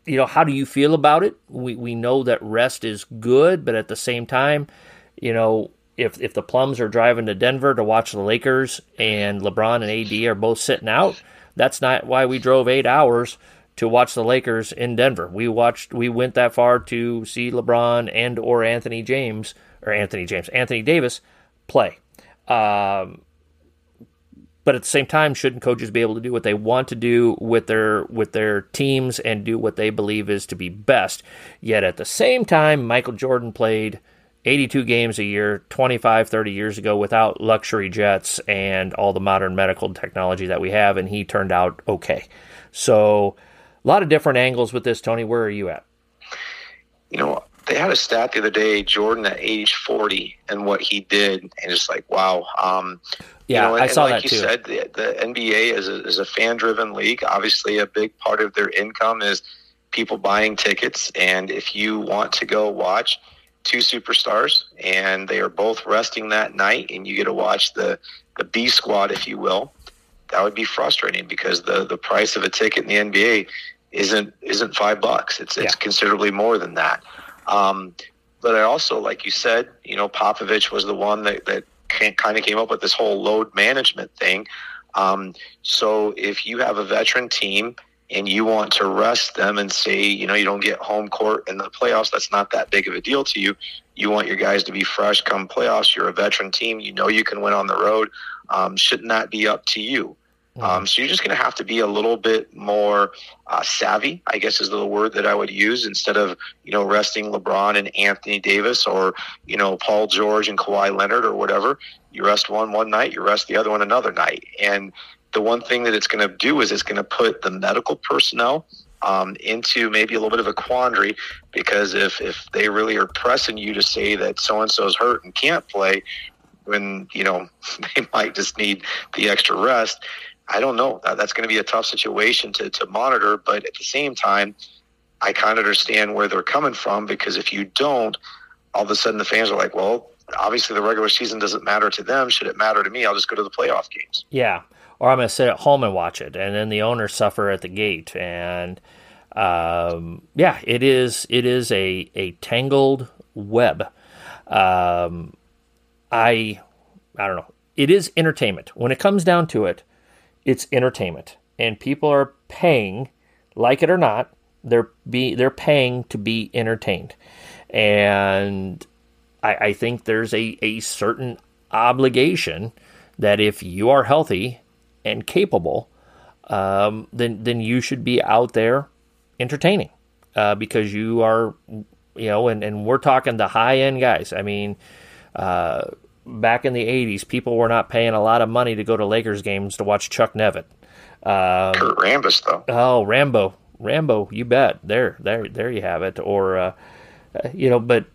you know, how do you feel about it? We we know that rest is good, but at the same time, you know, if if the Plums are driving to Denver to watch the Lakers and LeBron and AD are both sitting out, that's not why we drove eight hours to watch the Lakers in Denver. We watched we went that far to see LeBron and or Anthony James or Anthony James, Anthony Davis play. Um, but at the same time, shouldn't coaches be able to do what they want to do with their with their teams and do what they believe is to be best? Yet at the same time, Michael Jordan played 82 games a year 25 30 years ago without luxury jets and all the modern medical technology that we have and he turned out okay so a lot of different angles with this tony where are you at you know they had a stat the other day jordan at age 40 and what he did and it's like wow um, yeah, you know, I saw like that you too. said, the, the NBA is a, is a fan driven league. Obviously, a big part of their income is people buying tickets. And if you want to go watch two superstars and they are both resting that night and you get to watch the, the B squad, if you will, that would be frustrating because the, the price of a ticket in the NBA isn't isn't five bucks. It's it's Yeah. considerably more than that. Um, but I also, like you said, you know, Popovich was the one that that kind of came up with this whole load management thing. Um, so if you have a veteran team and you want to rest them and say, you know, you don't get home court in the playoffs, that's not that big of a deal to you. You want your guys to be fresh come playoffs. You're a veteran team. You know you can win on the road. Um, shouldn't that be up to you? Um, so you're just going to have to be a little bit more uh, savvy, I guess is the word that I would use, instead of you know resting LeBron and Anthony Davis or you know Paul George and Kawhi Leonard or whatever. You rest one one night, you rest the other one another night, and the one thing that it's going to do is it's going to put the medical personnel um, into maybe a little bit of a quandary because if if they really are pressing you to say that so and so's hurt and can't play, when you know they might just need the extra rest. I don't know. That, that's going to be a tough situation to, to monitor. But at the same time, I kind of understand where they're coming from because if you don't, all of a sudden the fans are like, well, obviously the regular season doesn't matter to them. Should it matter to me? I'll just go to the playoff games. Yeah, or I'm going to sit at home and watch it, and then the owners suffer at the gate. And um, yeah, it is it is a a tangled web. Um, I I don't know. It is entertainment. When it comes down to it, it's entertainment, and people are paying, like it or not, they're be they're paying to be entertained, and I, I think there's a, a certain obligation that if you are healthy and capable, um, then then you should be out there entertaining uh, because you are, you know, and, and we're talking the high end guys. I mean, uh, back in the '80s, people were not paying a lot of money to go to Lakers games to watch Chuck Nevitt. Um, Kurt Rambis, though. Oh, Rambo, Rambo, you bet. There, there, there you have it. Or, uh, uh, you know, but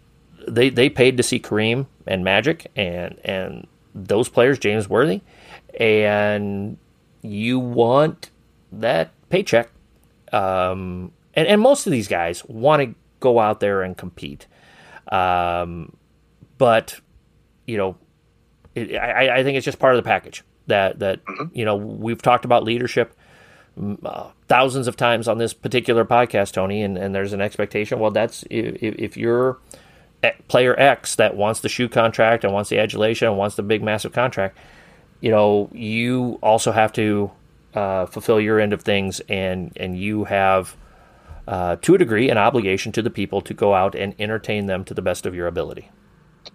they they paid to see Kareem and Magic and and those players, James Worthy, and you want that paycheck. Um, and and most of these guys want to go out there and compete. Um, but you know, it, I, I think it's just part of the package that that you know we've talked about leadership mm, uh, thousands of times on this particular podcast, Tony, and, and there's an expectation. Well, that's if, if you're player X that wants the shoe contract and wants the adulation and wants the big massive contract, you know, you also have to uh, fulfill your end of things, and and you have. Uh, to a degree, an obligation to the people to go out and entertain them to the best of your ability.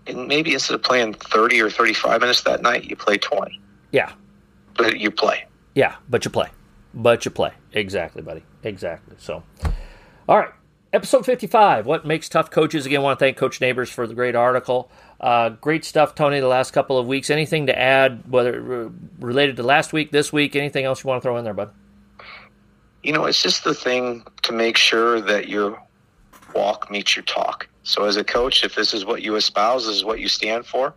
And maybe instead of playing 30 or 35 minutes that night, you play 20. Yeah, But you play. Yeah, but you play. But you play. Exactly, buddy. Exactly. So, all right. Episode 55 What Makes Tough Coaches? Again, want to thank Coach Neighbors for the great article. Uh, great stuff, Tony, the last couple of weeks. Anything to add, whether uh, related to last week, this week, anything else you want to throw in there, bud? You know, it's just the thing to make sure that your walk meets your talk. So, as a coach, if this is what you espouse, this is what you stand for,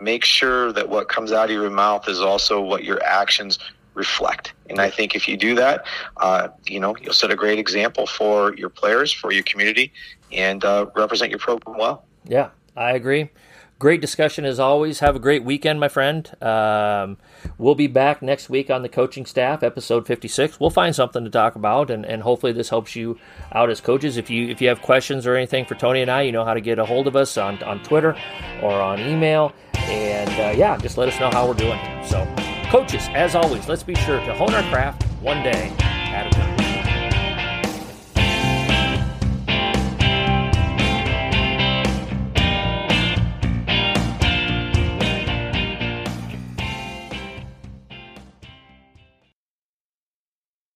make sure that what comes out of your mouth is also what your actions reflect. And I think if you do that, uh, you know, you'll set a great example for your players, for your community, and uh, represent your program well. Yeah, I agree. Great discussion as always. Have a great weekend, my friend. Um, we'll be back next week on the coaching staff, episode 56. We'll find something to talk about, and, and hopefully this helps you out as coaches. If you if you have questions or anything for Tony and I, you know how to get a hold of us on, on Twitter or on email. And uh, yeah, just let us know how we're doing. So, coaches, as always, let's be sure to hone our craft one day at a time.